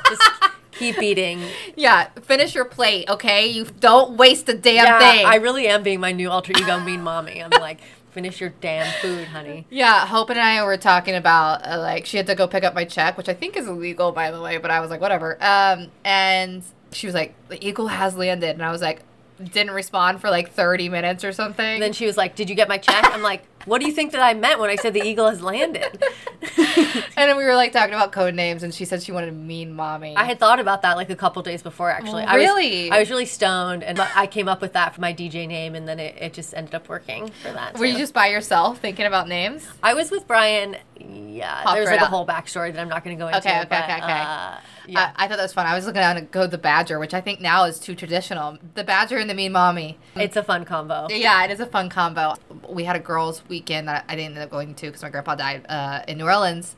Just keep eating. Yeah, finish your plate, okay? You don't waste a damn yeah, thing. I really am being my new alter ego, mean mommy. I'm like, finish your damn food, honey. Yeah, Hope and I were talking about uh, like she had to go pick up my check, which I think is illegal by the way, but I was like whatever. Um, and she was like, "The eagle has landed," and I was like, didn't respond for like thirty minutes or something. And then she was like, "Did you get my check?" I'm like, "What do you think that I meant when I said the eagle has landed?" and then we were like talking about code names, and she said she wanted a mean mommy. I had thought about that like a couple days before, actually. Really? I was, I was really stoned, and I came up with that for my DJ name, and then it, it just ended up working for that. were you just by yourself thinking about names? I was with Brian. Yeah, Popped there's right like a whole backstory that I'm not going to go into. Okay, okay, but, okay, okay. Uh, yeah. I, I thought that was fun. I was looking to go the Badger, which I think now is too traditional. The Badger and the Mean Mommy. it's a fun combo. Yeah, it is a fun combo. We had a girls' weekend that I didn't end up going to because my grandpa died uh, in New Orleans,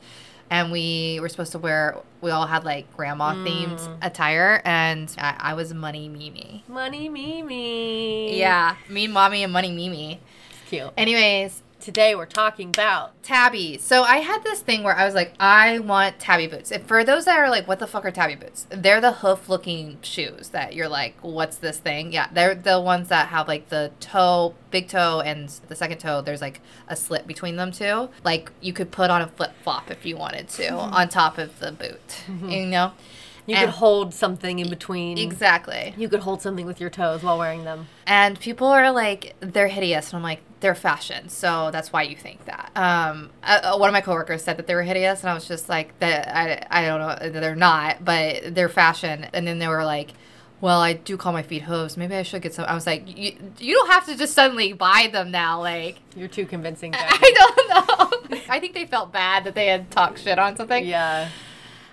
and we were supposed to wear. We all had like grandma themed Mm. attire, and I, I was Money Mimi. Money Mimi. Yeah, Mean Mommy and Money Mimi. Cute. Anyways, Today we're talking about tabi. So I had this thing where I was like, I want tabi boots. And for those that are like, what the fuck are tabi boots? They're the hoof looking shoes that you're like, what's this thing? Yeah, they're the ones that have like the toe, big toe, and the second toe. There's like a slit between them two. Like you could put on a flip flop if you wanted to mm-hmm. on top of the boot. Mm-hmm. You know? You And- could hold something in between. Exactly. You could hold something with your toes while wearing them. And people are like, they're hideous. And I'm like, they're fashion. So that's why you think that. Um, uh, one of my coworkers said that they were hideous. And I was just like, that I, I don't know. They're not, but they're fashion. And then they were like, well, I do call my feet hooves. Maybe I should get some. I was like, you, you don't have to just suddenly buy them now. Like, You're too convincing. Jackie. I don't know. I think they felt bad that they had talked shit on something. yeah.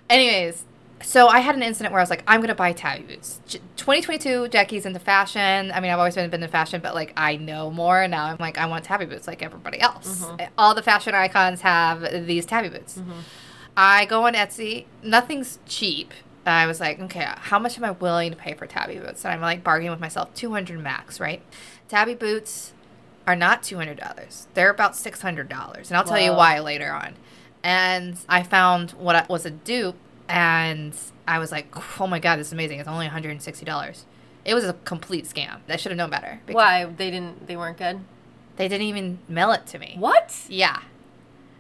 Anyways, so I had an incident where I was like, I'm gonna buy tabi boots. 2022, Jackie's into fashion. I mean, I've always been into fashion, but like I know more and now. I'm like, I want tabi boots like everybody else. Mm-hmm. Eh, all the fashion icons have these tabi boots. Mm-hmm. I go on Etsy. Nothing's cheap. I was like, okay, how much am I willing to pay for tabi boots? And I'm like bargaining with myself, 200 max, right? Tabi boots are not $200. They're about $600. And I'll tell you why later on. And I found what was a dupe, and I was like, oh my God, this is amazing. It's only $160. It was a complete scam. I should have known better. Why they didn't? They weren't good. They didn't even mail it to me. What? Yeah.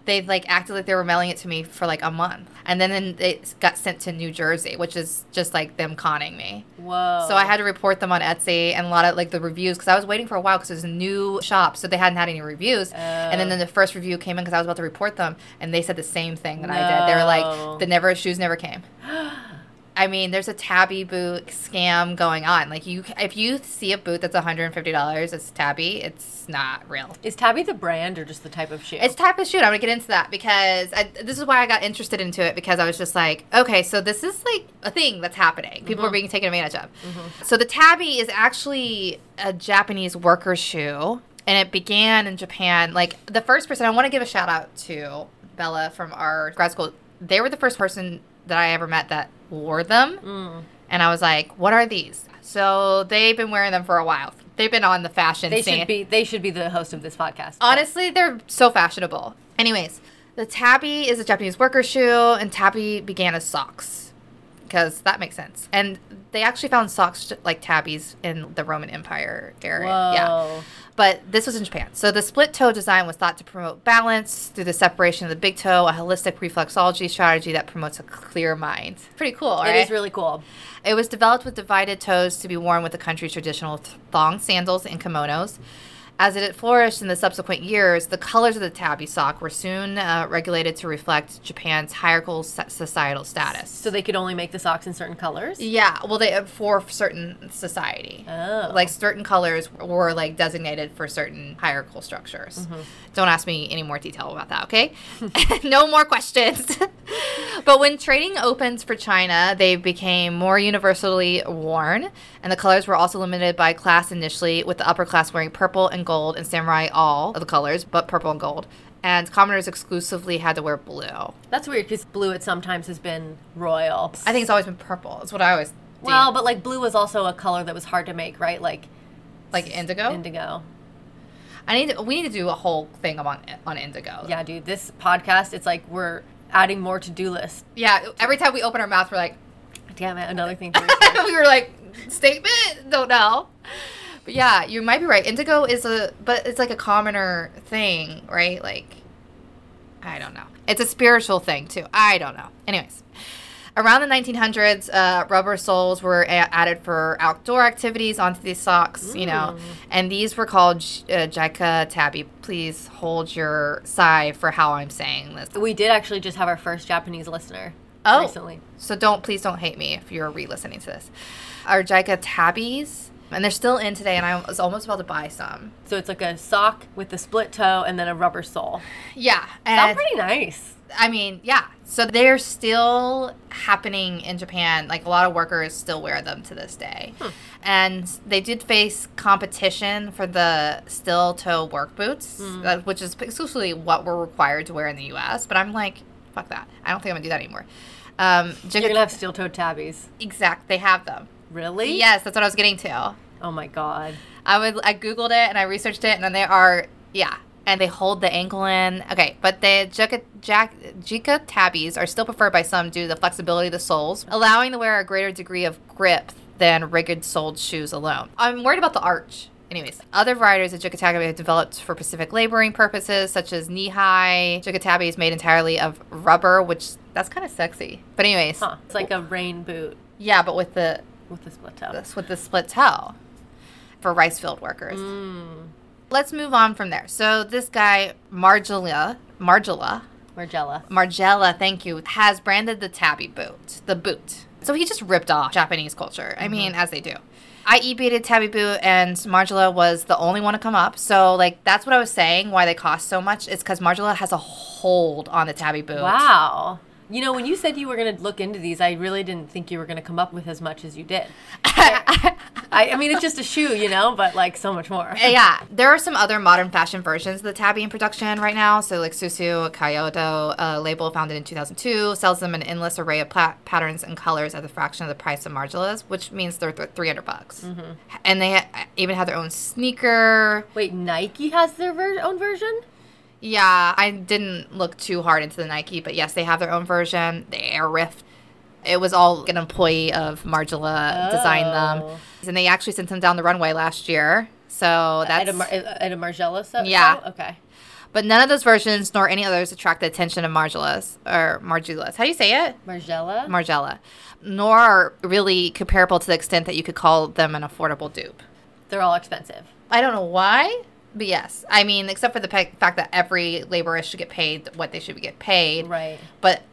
They like acted like they were mailing it to me for like a month. And then, then it got sent to New Jersey, which is just like them conning me. Whoa. So I had to report them on Etsy and a lot of like the reviews because I was waiting for a while because it was a new shop, so they hadn't had any reviews. Oh. And then, then the first review came in because I was about to report them, and they said the same thing that I did. They were like, the never shoes never came. I mean, there's a tabi boot scam going on. Like you, if you see a boot that's 150 dollars, it's tabi. It's not real. Is Tabi the brand or just the type of shoe? It's type of shoe. I'm gonna get into that because I, this is why I got interested into it because I was just like, okay, so this is like a thing that's happening. People are mm-hmm. being taken advantage of. Mm-hmm. So the tabi is actually a Japanese worker shoe, and it began in Japan. Like the first person, I want to give a shout out to Bella from our grad school. They were the first person that I ever met that wore them, mm. and I was like, what are these? So they've been wearing them for a while. They've been on the fashion they scene. should be. They should be the host of this podcast. Honestly, they're so fashionable. Anyways, the tabi is a Japanese worker shoe, and tabi began as socks because that makes sense. And they actually found socks like tabis in the Roman Empire area. Yeah. But this was in Japan. So the split toe design was thought to promote balance through the separation of the big toe, a holistic reflexology strategy that promotes a clear mind. Pretty cool, right? It is really cool. It was developed with divided toes to be worn with the country's traditional thong sandals and kimonos. As it flourished in the subsequent years, the colors of the tabi sock were soon uh, regulated to reflect Japan's hierarchical societal status. So they could only make the socks in certain colors. Yeah, well, they for certain society, Oh. like certain colors were like designated for certain hierarchical structures. Don't ask me any more detail about that, okay? no more questions. but when trading opens for China, they became more universally worn, and the colors were also limited by class initially, with the upper class wearing purple and gold, and samurai all of the colors, but purple and gold. And commoners exclusively had to wear blue. That's weird because blue it sometimes has been royal. I think it's always been purple. That's what I always. well, but like blue was also a color that was hard to make, right? Like like indigo. indigo. I need to, we need to do a whole thing on on indigo. Yeah, dude. This podcast, it's like we're adding more to do list. Yeah. Every time we open our mouth, we're like, Damn it, another thing. We were like, statement. Don't know. But yeah, you might be right. Indigo is a, but it's like a commoner thing, right? Like, I don't know. It's a spiritual thing too. I don't know. Anyways. Around the 1900s, uh, rubber soles were a- added for outdoor activities onto these socks, you know, and these were called j- uh, Jika Tabi. Please hold your sigh for how I'm saying this. we did actually just have our first Japanese listener Oh. recently. So don't please don't hate me if you're re-listening to this. Our Jika tabis, and they're still in today, and I was almost about to buy some. So it's like a sock with the split toe and then a rubber sole. Yeah, Sound and pretty nice. I mean, yeah. So they're still happening in Japan. Like a lot of workers still wear them to this day, and they did face competition for the steel toe work boots, uh, which is exclusively what we're required to wear in the U.S. But I'm like, fuck that. I don't think I'm gonna do that anymore. Um, You're gonna have steel-toed tabis. exact. They have them. Really? Yes, that's what I was getting to. Oh my god. I would I googled it and I researched it and then they are yeah and they hold the ankle in. Okay, but the Jika, Jack, Jika tabis are still preferred by some due to the flexibility of the soles, allowing the wearer a greater degree of grip than rigid soled shoes alone. I'm worried about the arch. Anyways, other varieties of Jika tabi have developed for Pacific laboring purposes, such as knee-high Jika tabis made entirely of rubber, which that's kind of sexy. But anyways, Huh. It's like a rain boot yeah, but with the with the split toe. this with the split toe for rice field workers. Mm. Let's move on from there. So this guy Margilla, Margilla, Margella. Margella, thank you, has branded the tabi boot, the boot. So he just ripped off Japanese culture. I mean, mm-hmm. as they do. I eBayed tabi boot, and Margiela was the only one to come up. So like that's what I was saying. Why they cost so much? It's because Margiela has a hold on the tabi boot. Wow. You know, when you said you were going to look into these, I really didn't think you were going to come up with as much as you did. I, I mean, it's just a shoe, you know, but like so much more. yeah, there are some other modern fashion versions of the tabi in production right now. So, like Sou Sou Kyoto, a label founded in 2002, sells them an endless array of pla- patterns and colors at a fraction of the price of Margiela's, which means they're th- 300 bucks. Mm-hmm. And they ha- even have their own sneaker. Wait, Nike has their ver- own version? Yeah, I didn't look too hard into the Nike, but yes, they have their own version. The Air Rift. It was all an employee of Margiela designed oh. them, Oh. and they actually sent them down the runway last year. So that's At a, Mar- at a Margiela so- Yeah. so? Okay. But none of those versions nor any others attract the attention of Margiela's or Margiela's. How do you say it? Margiela? Margiela. Nor are really comparable to the extent that you could call them an affordable dupe. They're all expensive. I don't know why, but yes. I mean, except for the pe- fact that every laborer should get paid what they should get paid. Right. But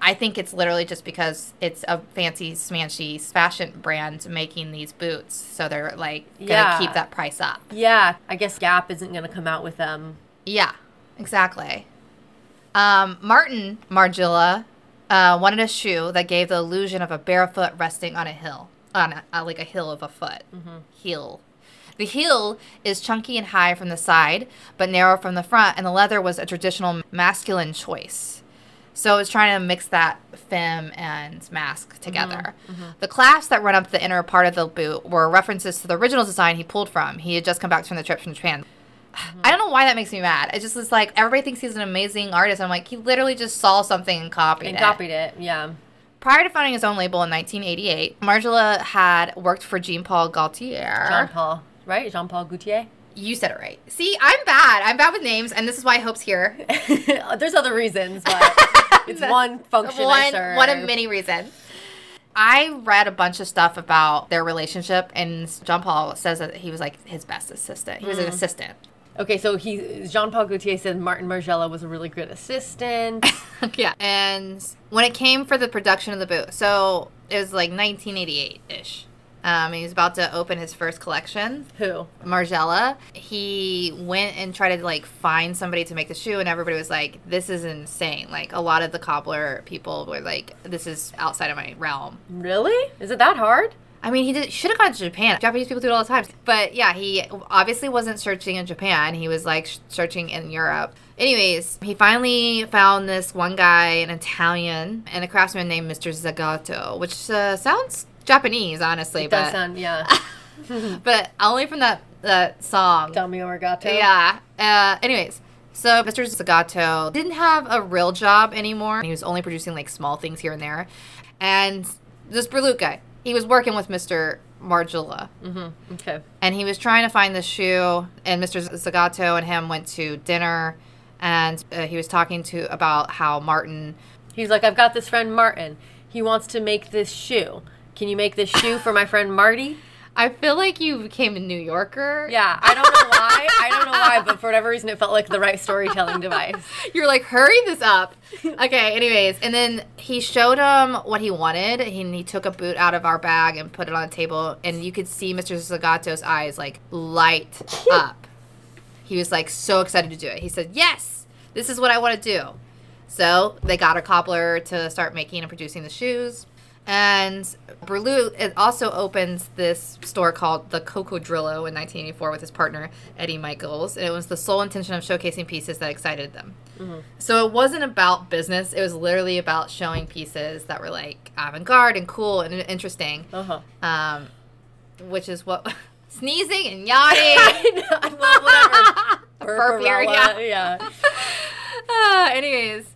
I think it's literally just because it's a fancy, smanchy fashion brand making these boots. So they're like to Yeah. keep that price up. Yeah, I guess Gap isn't going to come out with them. Yeah, exactly. Um, Martin Margiela uh, wanted a shoe that gave the illusion of a barefoot resting on a hill, on a, uh, like a hill of a foot. Heel. The heel is chunky and high from the side, but narrow from the front, and the leather was a traditional masculine choice. So it was trying to mix that femme and mask mm-hmm, together. Mm-hmm. The clasps that run up the inner part of the boot were references to the original design he pulled from. He had just come back from the trip from Japan. Mm-hmm. I don't know why that makes me mad. It just is like everybody thinks he's an amazing artist. I'm like, he literally just saw something and copied And it. copied it. Yeah. Prior to founding his own label in 1988, Margiela had worked for Jean Paul Gaultier. Jean Paul, right? Jean Paul Gaultier. You said it right. See, I'm bad. I'm bad with names, and this is why Hope's here. There's other reasons, but it's one function one, one of many reasons. I read a bunch of stuff about their relationship, and Jean Paul says that he was like his best assistant. He was an mm. assistant. Okay, so he Jean Paul Gaultier said Martin Margiela was a really good assistant. yeah. And when it came for the production of the boot, so it was like 1988 ish. Um, he was about to open his first collection. Who? Margiela, he went and tried to like find somebody to make the shoe, and everybody was like, "This is insane!" Like a lot of the cobbler people were like, "This is outside of my realm." Really? Is it that hard? I mean, he did, should have gone to Japan. Japanese people do it all the time. But yeah, he obviously wasn't searching in Japan. He was like sh- searching in Europe. Anyways, he finally found this one guy, an Italian, and a craftsman named Mr. Zagato, which uh, sounds Japanese, honestly. It but does sound yeah. but only from that that song. Domo Arigato. Yeah. Uh, anyways, so Mr. Zagato didn't have a real job anymore. He was only producing like small things here and there. And this Bruloot guy, he was working with Mr. Margiela. Okay. And he was trying to find the shoe. And Mr. Zagato and him went to dinner. And uh, he was talking to about how Martin. He's like, I've got this friend Martin. He wants to make this shoe. Can you make this shoe for my friend Marty? I feel like you became a New Yorker. Yeah, I don't know why. I don't know why, but for whatever reason, it felt like the right storytelling device. You're like, hurry this up. Okay, anyways. And then he showed him what he wanted. He, he took a boot out of our bag and put it on the table. And you could see Mr. Zagato's eyes like light up. He was like so excited to do it. He said, Yes, this is what I want to do. So they got a cobbler to start making and producing the shoes. And Bruloot it also opens this store called the Coccodrillo in 1984 with his partner Eddy Michiels, and it was the sole intention of showcasing pieces that excited them. So it wasn't about business; it was literally about showing pieces that were like avant-garde and cool and interesting. Uh huh. Um, which is what sneezing and yawning. well, whatever. Burpier, yeah. yeah. Uh, anyways,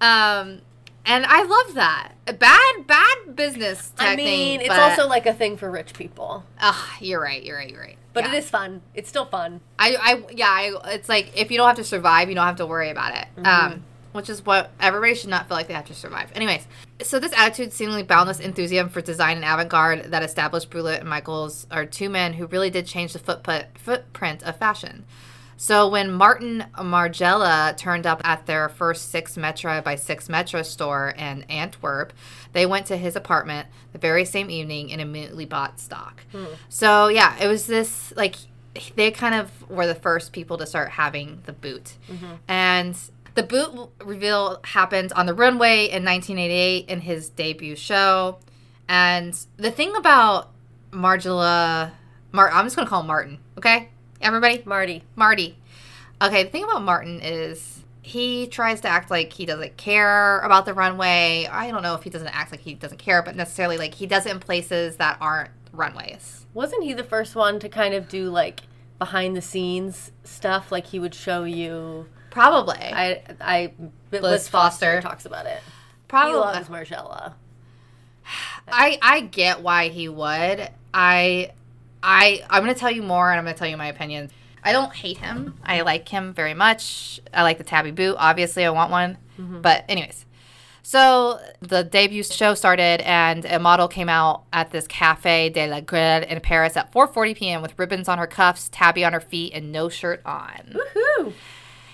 um, and I love that. Bad, bad business. I mean, it's also like a thing for rich people, Ah, you're right. You're right. You're right. but Yeah. it is fun. It's still fun. I, I, yeah. I, it's like if you don't have to survive, you don't have to worry about it. Um, which is what everybody should not feel like they have to survive. Anyways, so this attitude, seemingly boundless enthusiasm for design and avant-garde that established Bruloot and Michiels are two men who really did change the footprint footprint of fashion. So when Martin Margiela turned up at their first Six Metro by Six Metro store in Antwerp, they went to his apartment the very same evening and immediately bought stock. Hmm. So yeah, it was this like they kind of were the first people to start having the boot, mm-hmm. and the boot reveal happened on the runway in 1988 in his debut show. And the thing about Margiela, Mar- I'm just gonna call him Martin, okay? Everybody, Marty. Marty. Okay, the thing about Martin is he tries to act like he doesn't care about the runway. I don't know if he doesn't act like he doesn't care, but necessarily like he does it in places that aren't runways. Wasn't he the first one to kind of do like behind the scenes stuff? Like he would show you. Probably. I I Liz, Liz Foster. Foster. talks about it. Probably. He loves Margiela. I I get why he would. I I I'm gonna tell you more, and I'm gonna tell you my opinion. I don't hate him. I mm-hmm. like him very much. I like the tabi boot. Obviously, I want one. Mm-hmm. But anyways, so the debut show started, and a model came out at this Cafe de la Grille in Paris at 4:40 p.m. with ribbons on her cuffs, tabi on her feet, and no shirt on. Woohoo!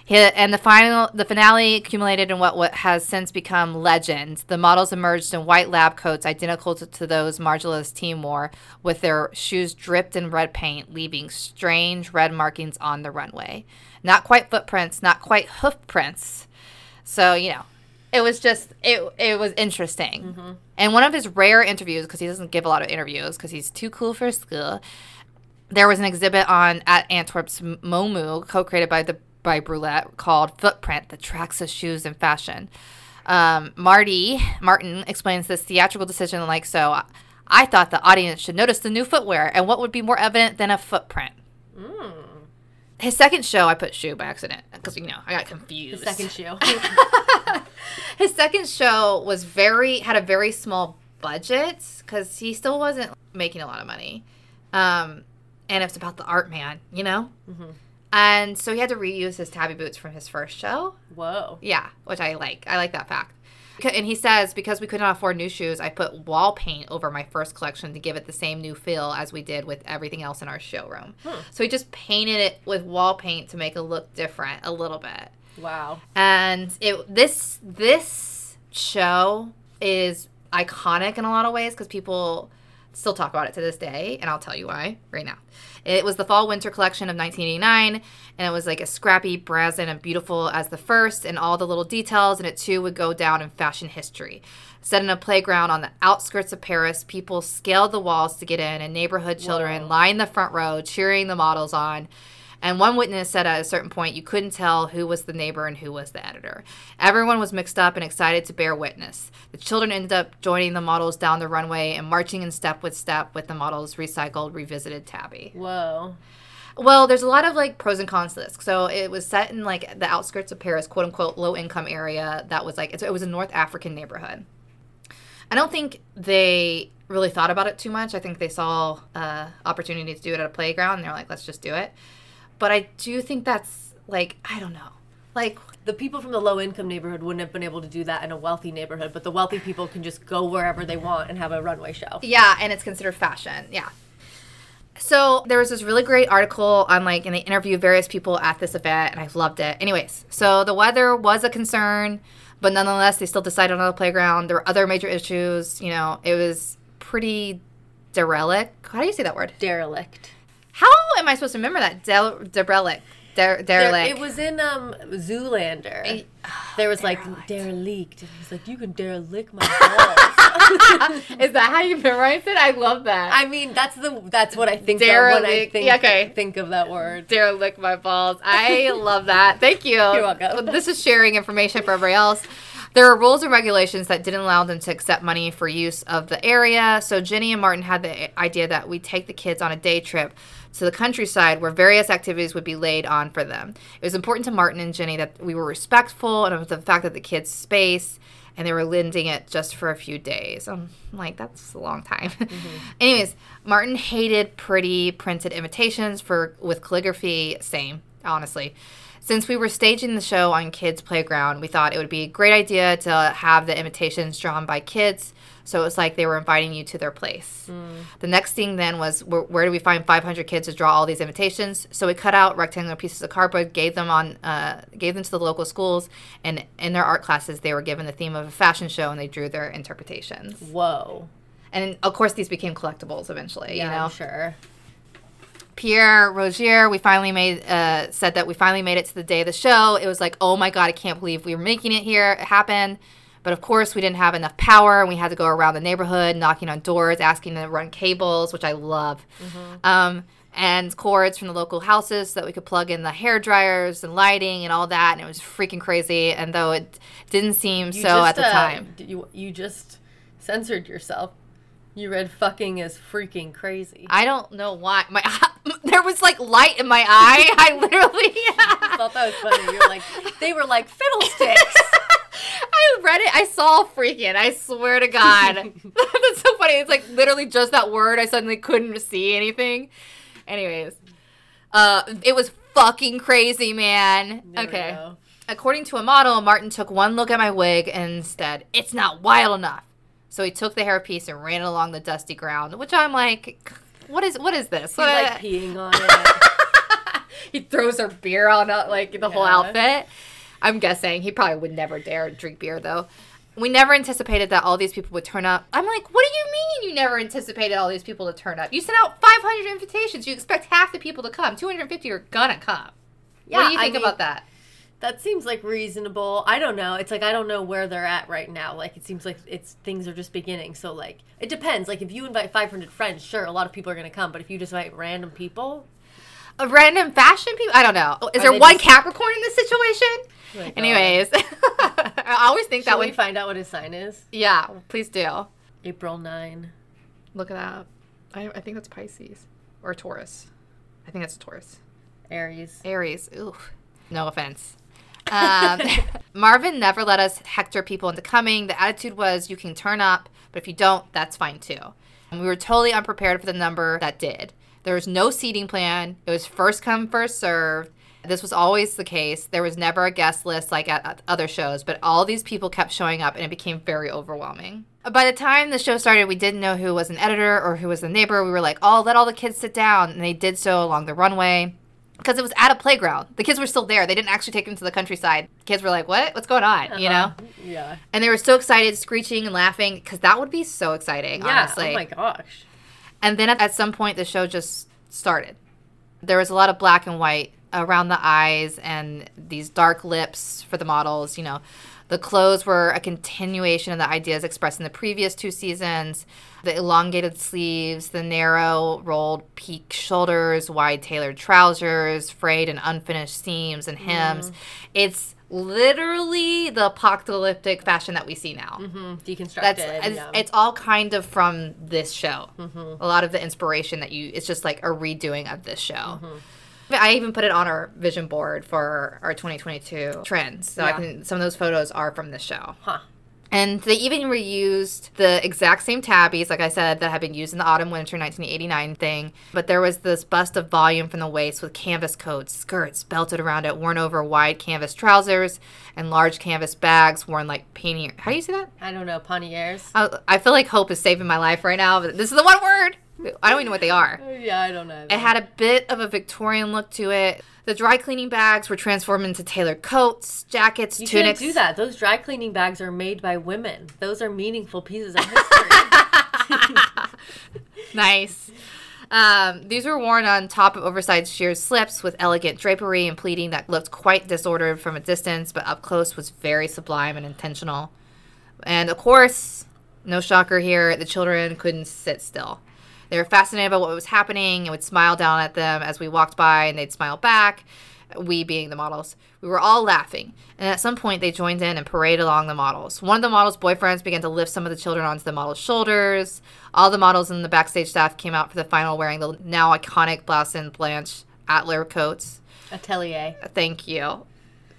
And the final, the finale accumulated in what, what has since become legend. The models emerged in white lab coats identical to, to those Margiela's team wore, with their shoes dripped in red paint, leaving strange red markings on the runway. Not quite footprints, not quite hoof prints. So you know, it was just it. It was interesting. Mm-hmm. And one of his rare interviews, because he doesn't give a lot of interviews, because he's too cool for school there was an exhibit on at Antwerp's MoMu, co-created by the by Bruloot, called "Footprint: The Tracks of Shoes and Fashion." Um, Marty Martin explains this theatrical decision like so. I thought the audience should notice the new footwear, and what would be more evident than a footprint? His second show, I put shoe by accident because you know I got confused. His Second shoe. His second show was very had a very small budget because he still wasn't making a lot of money, um, and it's about the art man, you know. And so he had to reuse his tabi boots from his first show. Whoa. Yeah, which I like. I like that fact. And he says, because we could not afford new shoes, I put wall paint over my first collection to give it the same new feel as we did with everything else in our showroom. So he just painted it with wall paint to make it look different a little bit. Wow. And it this this show is iconic in a lot of ways because people still talk about it to this day, and I'll tell you why right now. It was the fall winter collection of 1989, and it was like as scrappy, brazen, and beautiful as the first, and all the little details and it too would go down in fashion history. Set in a playground on the outskirts of Paris, people scaled the walls to get in, and neighborhood children lined the front row, cheering the models on. And one witness said at a certain point, you couldn't tell who was the neighbor and who was the editor. Everyone was mixed up and excited to bear witness. The children ended up joining the models down the runway and marching in step with step with the models' recycled, revisited tabi. Whoa. Well, there's a lot of like pros and cons to this. So it was set in like the outskirts of Paris, quote unquote, low income area that was like, it was a North African neighborhood. I don't think they really thought about it too much. I think they saw uh, opportunity to do it at a playground and they're like, let's just do it. But I do think that's like, I don't know. Like, The people from the low income neighborhood wouldn't have been able to do that in a wealthy neighborhood, but the wealthy people can just go wherever they want and have a runway show. Yeah, and it's considered fashion. Yeah. So there was this really great article on like, and they interviewed various people at this event, and I loved it. Anyways, so the weather was a concern, but nonetheless, they still decided on the playground. There were other major issues. You know, it was pretty derelict. How do you say that word? Derelict. How am I supposed to remember that? Del- derelict. Der- There, it was in um Zoolander. Eh, There was like derelict. derelict, and he's like, "You can derelict my balls." Is that how you memorized it? I love that. I mean, that's the that's what I think of when I think Yeah, okay. think of that word. derelict my balls. I love that. Thank you. You're welcome. This is sharing information for everybody else. There are rules and regulations that didn't allow them to accept money for use of the area. So Jenny and Martin had the idea that we take the kids on a day trip to the countryside where various activities would be laid on for them. It was important to Martin and Jenny that we were respectful and of the fact that the kids' space and they were lending it just for a few days. I'm like, that's a long time. Mm-hmm. Anyways, Martin hated pretty printed invitations for with calligraphy. Same, honestly. Since we were staging the show on Kids Playground, we thought it would be a great idea to have the invitations drawn by kids. So it was like they were inviting you to their place. The next thing then was where, where do we find 500 kids to draw all these invitations? So we cut out rectangular pieces of cardboard, gave them on, uh, gave them to the local schools, and in their art classes they were given the theme of a fashion show, and they drew their interpretations. Whoa. And of course, these became collectibles eventually. Yeah, you know, I'm sure. Pierre Rougier, we finally made uh, said that we finally made it to the day of the show. It was like, oh my god, I can't believe we were making it here. It happened, but of course we didn't have enough power, and we had to go around the neighborhood, knocking on doors, asking them to run cables, which I love, um, and cords from the local houses so that we could plug in the hair dryers and lighting and all that. And it was freaking crazy. And though it didn't seem You so just, at the uh, time, you you just censored yourself. You read "fucking" is freaking crazy. I don't know why my there was like light in my eye. I literally. I thought that was funny. You're like, they were like fiddlesticks. I read it. I saw freaking. I swear to God. That's so funny. It's like literally just that word. I suddenly couldn't see anything. Anyways, uh, it was fucking crazy, man. There okay. According to a model, Martin took one look at my wig and said, "It's not wild enough." So he took the hairpiece and ran it along the dusty ground, which I'm like, "What is what is this?" He's like peeing on it. he throws her beer on uh, like the whole outfit. I'm guessing he probably would never dare drink beer though. We never anticipated that all these people would turn up. I'm like, what do you mean you never anticipated all these people to turn up? You sent out 500 invitations. You expect half the people to come. 250 are gonna come. what do you I think mean- about that? That seems like reasonable. I don't know. It's like I don't know where they're at right now. Like it seems like it's things are just beginning. So like it depends. Like if you invite 500 friends, sure, a lot of people are going to come. But if you just invite random people, A random fashion people? I don't know. Oh, is Are there one just- Capricorn in this situation? Oh. Anyways, I always think shall that we find out what his sign is? Yeah, please do. April 9. Look at that. I, I think that's Pisces or Taurus. I think that's Taurus. Aries. Aries. Ooh, no offense. Um, Marvin never let us hector people into coming. The attitude was, you can turn up, but if you don't, that's fine too. And we were totally unprepared for the number that did. There was no seating plan. It was first come, first served. This was always the case. There was never a guest list like at, other shows, but all these people kept showing up and it became very overwhelming. By the time the show started, we didn't know who was an editor or who was the neighbor. We were like, oh, let all the kids sit down. And they did so along the runway because it was at a playground. The kids were still there. They didn't actually take them to the countryside. Kids were like, what? What's going on? You uh-huh. know? Yeah. And they were so excited, screeching and laughing because that would be so exciting, Yeah. Oh honestly. Oh my gosh. And then at, at some point, the show just started. There was a lot of black and white around the eyes and these dark lips for the models. You know, the clothes were a continuation of the ideas expressed in the previous two seasons. The elongated sleeves, the narrow rolled peak shoulders, wide tailored trousers, frayed and unfinished seams and hems. Mm. It's literally the apocalyptic fashion that we see now. Mm, deconstructed. That's it's, yeah. it's all kind of from this show. Mm-hmm. A lot of the inspiration that you it's just like a redoing of this show. Mm-hmm. I even put it on our vision board for our 2022 trends. So I can some of those photos are from the show. Huh. And they even reused the exact same tabis, like I said, that had been used in the autumn winter 1989 thing. But there was this bust of volume from the waist with canvas coats, skirts belted around it, worn over wide canvas trousers, and large canvas bags worn like painting. How do you say that? I don't know. Pontiers. I, oh, I feel like hope is saving my life right now, but this is the one word. I don't even know what they are. yeah, I don't know. It had a bit of a Victorian look to it. The dry cleaning bags were transformed into tailored coats, jackets, You tunics. can't do that. Those dry cleaning bags are made by women. Those are meaningful pieces of history. Nice. Um, these were worn on top of oversized sheer slips with elegant drapery and pleating that looked quite disordered from a distance, but up close was very sublime and intentional. And of course, no shocker here, the children couldn't sit still. They were fascinated by what was happening and would smile down at them as we walked by, and they'd smile back, we being the models. We were all laughing, and at some point they joined in and paraded along the models. One of the models' boyfriends began to lift some of the children onto the models' shoulders. All the models and the backstage staff came out for the final wearing the now iconic Blouse and Blanche Atler coats. Atelier. Thank you.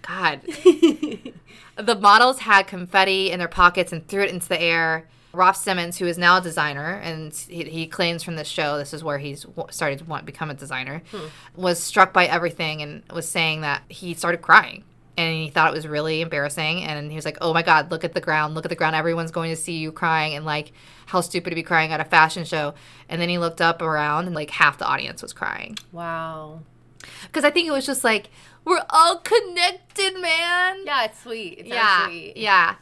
God. the models had confetti in their pockets and threw it into the air. Raf Simons, who is now a designer, and he, he claims from this show, this is where he's started to want become a designer, hmm. was struck by everything and was saying that he started crying. And he thought it was really embarrassing. And he was like, oh my God, look at the ground. Look at the ground. Everyone's going to see you crying. And like, how stupid to be crying at a fashion show. And then he looked up around and like half the audience was crying Wow. because I think it was just like we're all connected, man. Yeah, it's sweet. It's yeah, sweet. yeah.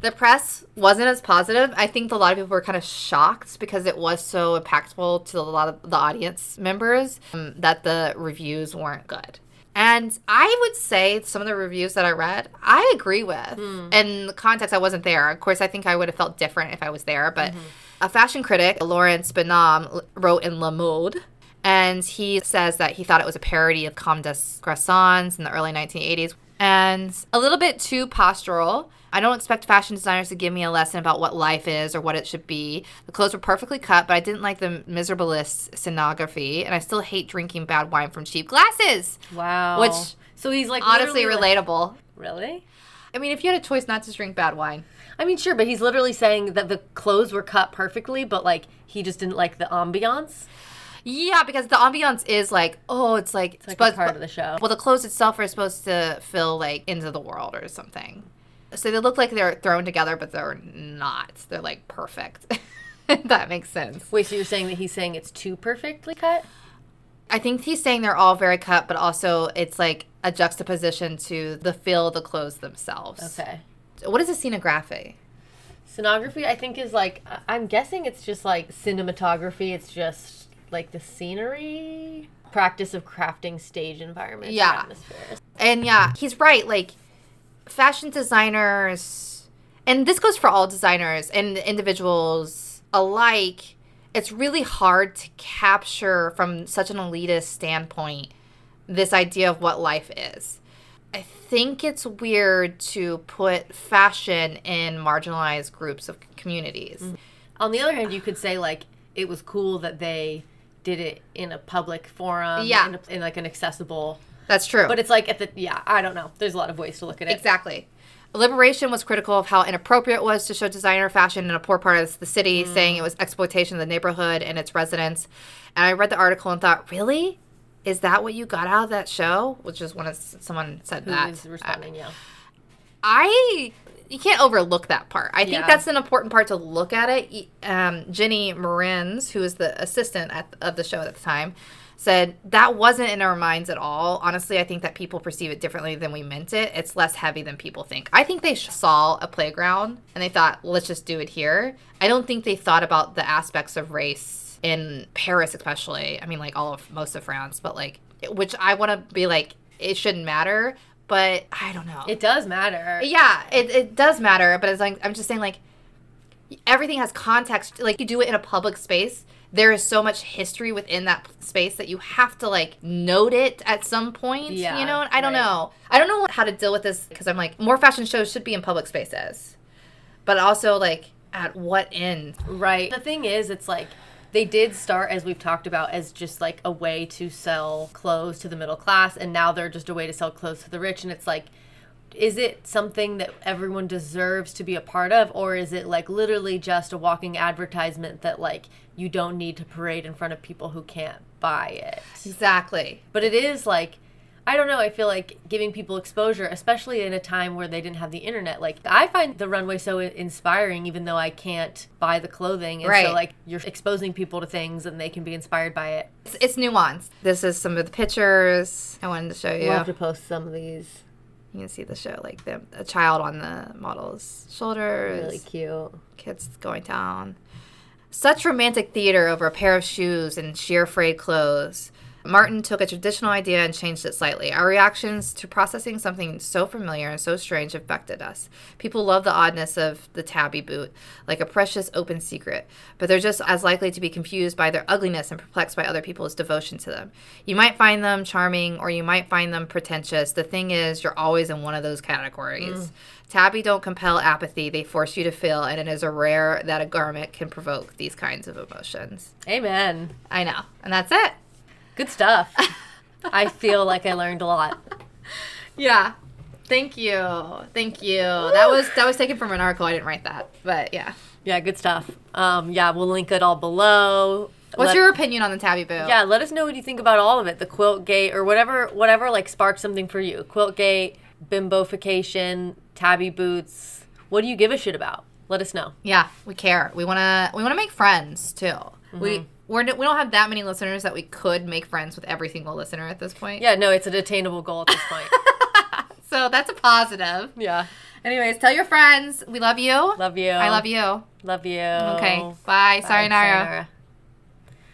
The press wasn't as positive. I think a lot of people were kind of shocked because it was so impactful to a lot of the audience members um, that the reviews weren't good. And I would say some of the reviews that I read, I agree with. In the context, I wasn't there. Of course, I think I would have felt different if I was there. But a fashion critic, Laurence Benaïm, wrote in Le Monde and he says that he thought it was a parody of Comme des Garçons in the early 1980s and a little bit too postural. I don't expect fashion designers to give me a lesson about what life is or what it should be. The clothes were perfectly cut, but I didn't like the miserablest scenography, and I still hate drinking bad wine from cheap glasses. Wow. Which, so he's like Honestly, literally, like- relatable. really? I mean, if you had a choice not to drink bad wine, I mean, sure, but he's literally saying that the clothes were cut perfectly, but like he just didn't like the ambiance. yeah, because the ambiance is like, oh, it's like, It's like a part of the show. Well, the clothes itself are supposed to fill like into the world or something. So they look like they're thrown together, but they're not. They're like perfect. That makes sense. Wait, so you're saying that he's saying it's too perfectly cut? I think he's saying they're all very cut, but also it's like a juxtaposition to the feel of the clothes themselves. Okay. What is a scenography? Scenography, I think, is like I'm guessing it's just like cinematography. It's just like the scenery, practice of crafting stage environments, Yeah. atmospheres. And yeah, he's right. Like fashion designers, and this goes for all designers and individuals alike. It's really hard to capture from such an elitist standpoint this idea of what life is. I think it's weird to put fashion in marginalized groups of communities. On the other hand, you could say like it was cool that they did it in a public forum, Yeah. in, a, in like an accessible. That's true. But it's like at the yeah, I don't know. There's a lot of ways to look at it. Exactly. Liberation was critical of how inappropriate it was to show designer fashion in a poor part of the city, saying it was exploitation of the neighborhood and its residents. And I read the article and thought, really? is that what you got out of that show? Which is when someone said Who that. responding? Yeah. I you can't overlook that part. I think that's an important part to look at it. Um, Jenny Meirens, who was the assistant at, of the show at the time, said that wasn't in our minds at all. Honestly, I think that people perceive it differently than we meant it. It's less heavy than people think. I think they saw a playground and they thought, let's just do it here. I don't think they thought about the aspects of race in Paris, especially. I mean, like all of most of France, but like, which I want to be like, it shouldn't matter. But I don't know. It does matter. Yeah, it, it does matter, but it's like I'm just saying like everything has context. Like you do it in a public space, there is so much history within that space that you have to like note it at some point. Yeah, you know, I don't right. know. I don't know how to deal with this because I'm like more fashion shows should be in public spaces, but also like at what end? Right. The thing is, it's like they did start, as we've talked about, as just like a way to sell clothes to the middle class, and now they're just a way to sell clothes to the rich. And it's like, is it something that everyone deserves to be a part of, or is it like literally just a walking advertisement that like you don't need to parade in front of people who can't buy it? Exactly. But it is like, I don't know. I feel like giving people exposure, especially in a time where they didn't have the internet. Like I find the runway so inspiring, even though I can't buy the clothing. And Right. so like you're exposing people to things, and they can be inspired by it. It's, it's nuanced. This is some of the pictures I wanted to show you. We'll have to post some of these. You can see the show, like the a child on the model's shoulders. Really cute. kids going down. Such romantic theater over a pair of shoes and sheer frayed clothes. Martin took a traditional idea and changed it slightly. Our reactions to processing something so familiar and so strange affected us. People love the oddness of the tabi boot, like a precious open secret, but they're just as likely to be confused by their ugliness and perplexed by other people's devotion to them. You might find them charming or you might find them pretentious. The thing is, you're always in one of those categories. Mm. Tabi don't compel apathy, they force you to feel, and it is a rare that a garment can provoke these kinds of emotions. Amen. I know. And that's it. Good stuff. I feel like I learned a lot. Yeah. Thank you. Thank you. That was that was taken from an article. I didn't write that. But yeah. Yeah, good stuff. Um, yeah, we'll link it all below. What's Let- your opinion on the tabi boot? Yeah, let us know what you think about all of it. The quilt gate or whatever whatever like sparked something for you. Quilt gate, bimbofication, tabi boots. What do you give a shit about? Let us know. Yeah, we care. We wanna we wanna make friends too. We we're, we don't have that many listeners that we could make friends with every single listener at this point. Yeah, no, it's an attainable goal at this point. So that's a positive. yeah. Anyways, tell your friends we love you. Love you. I love you. Love you. Okay. Bye. Bye, Sayonara. sayonara.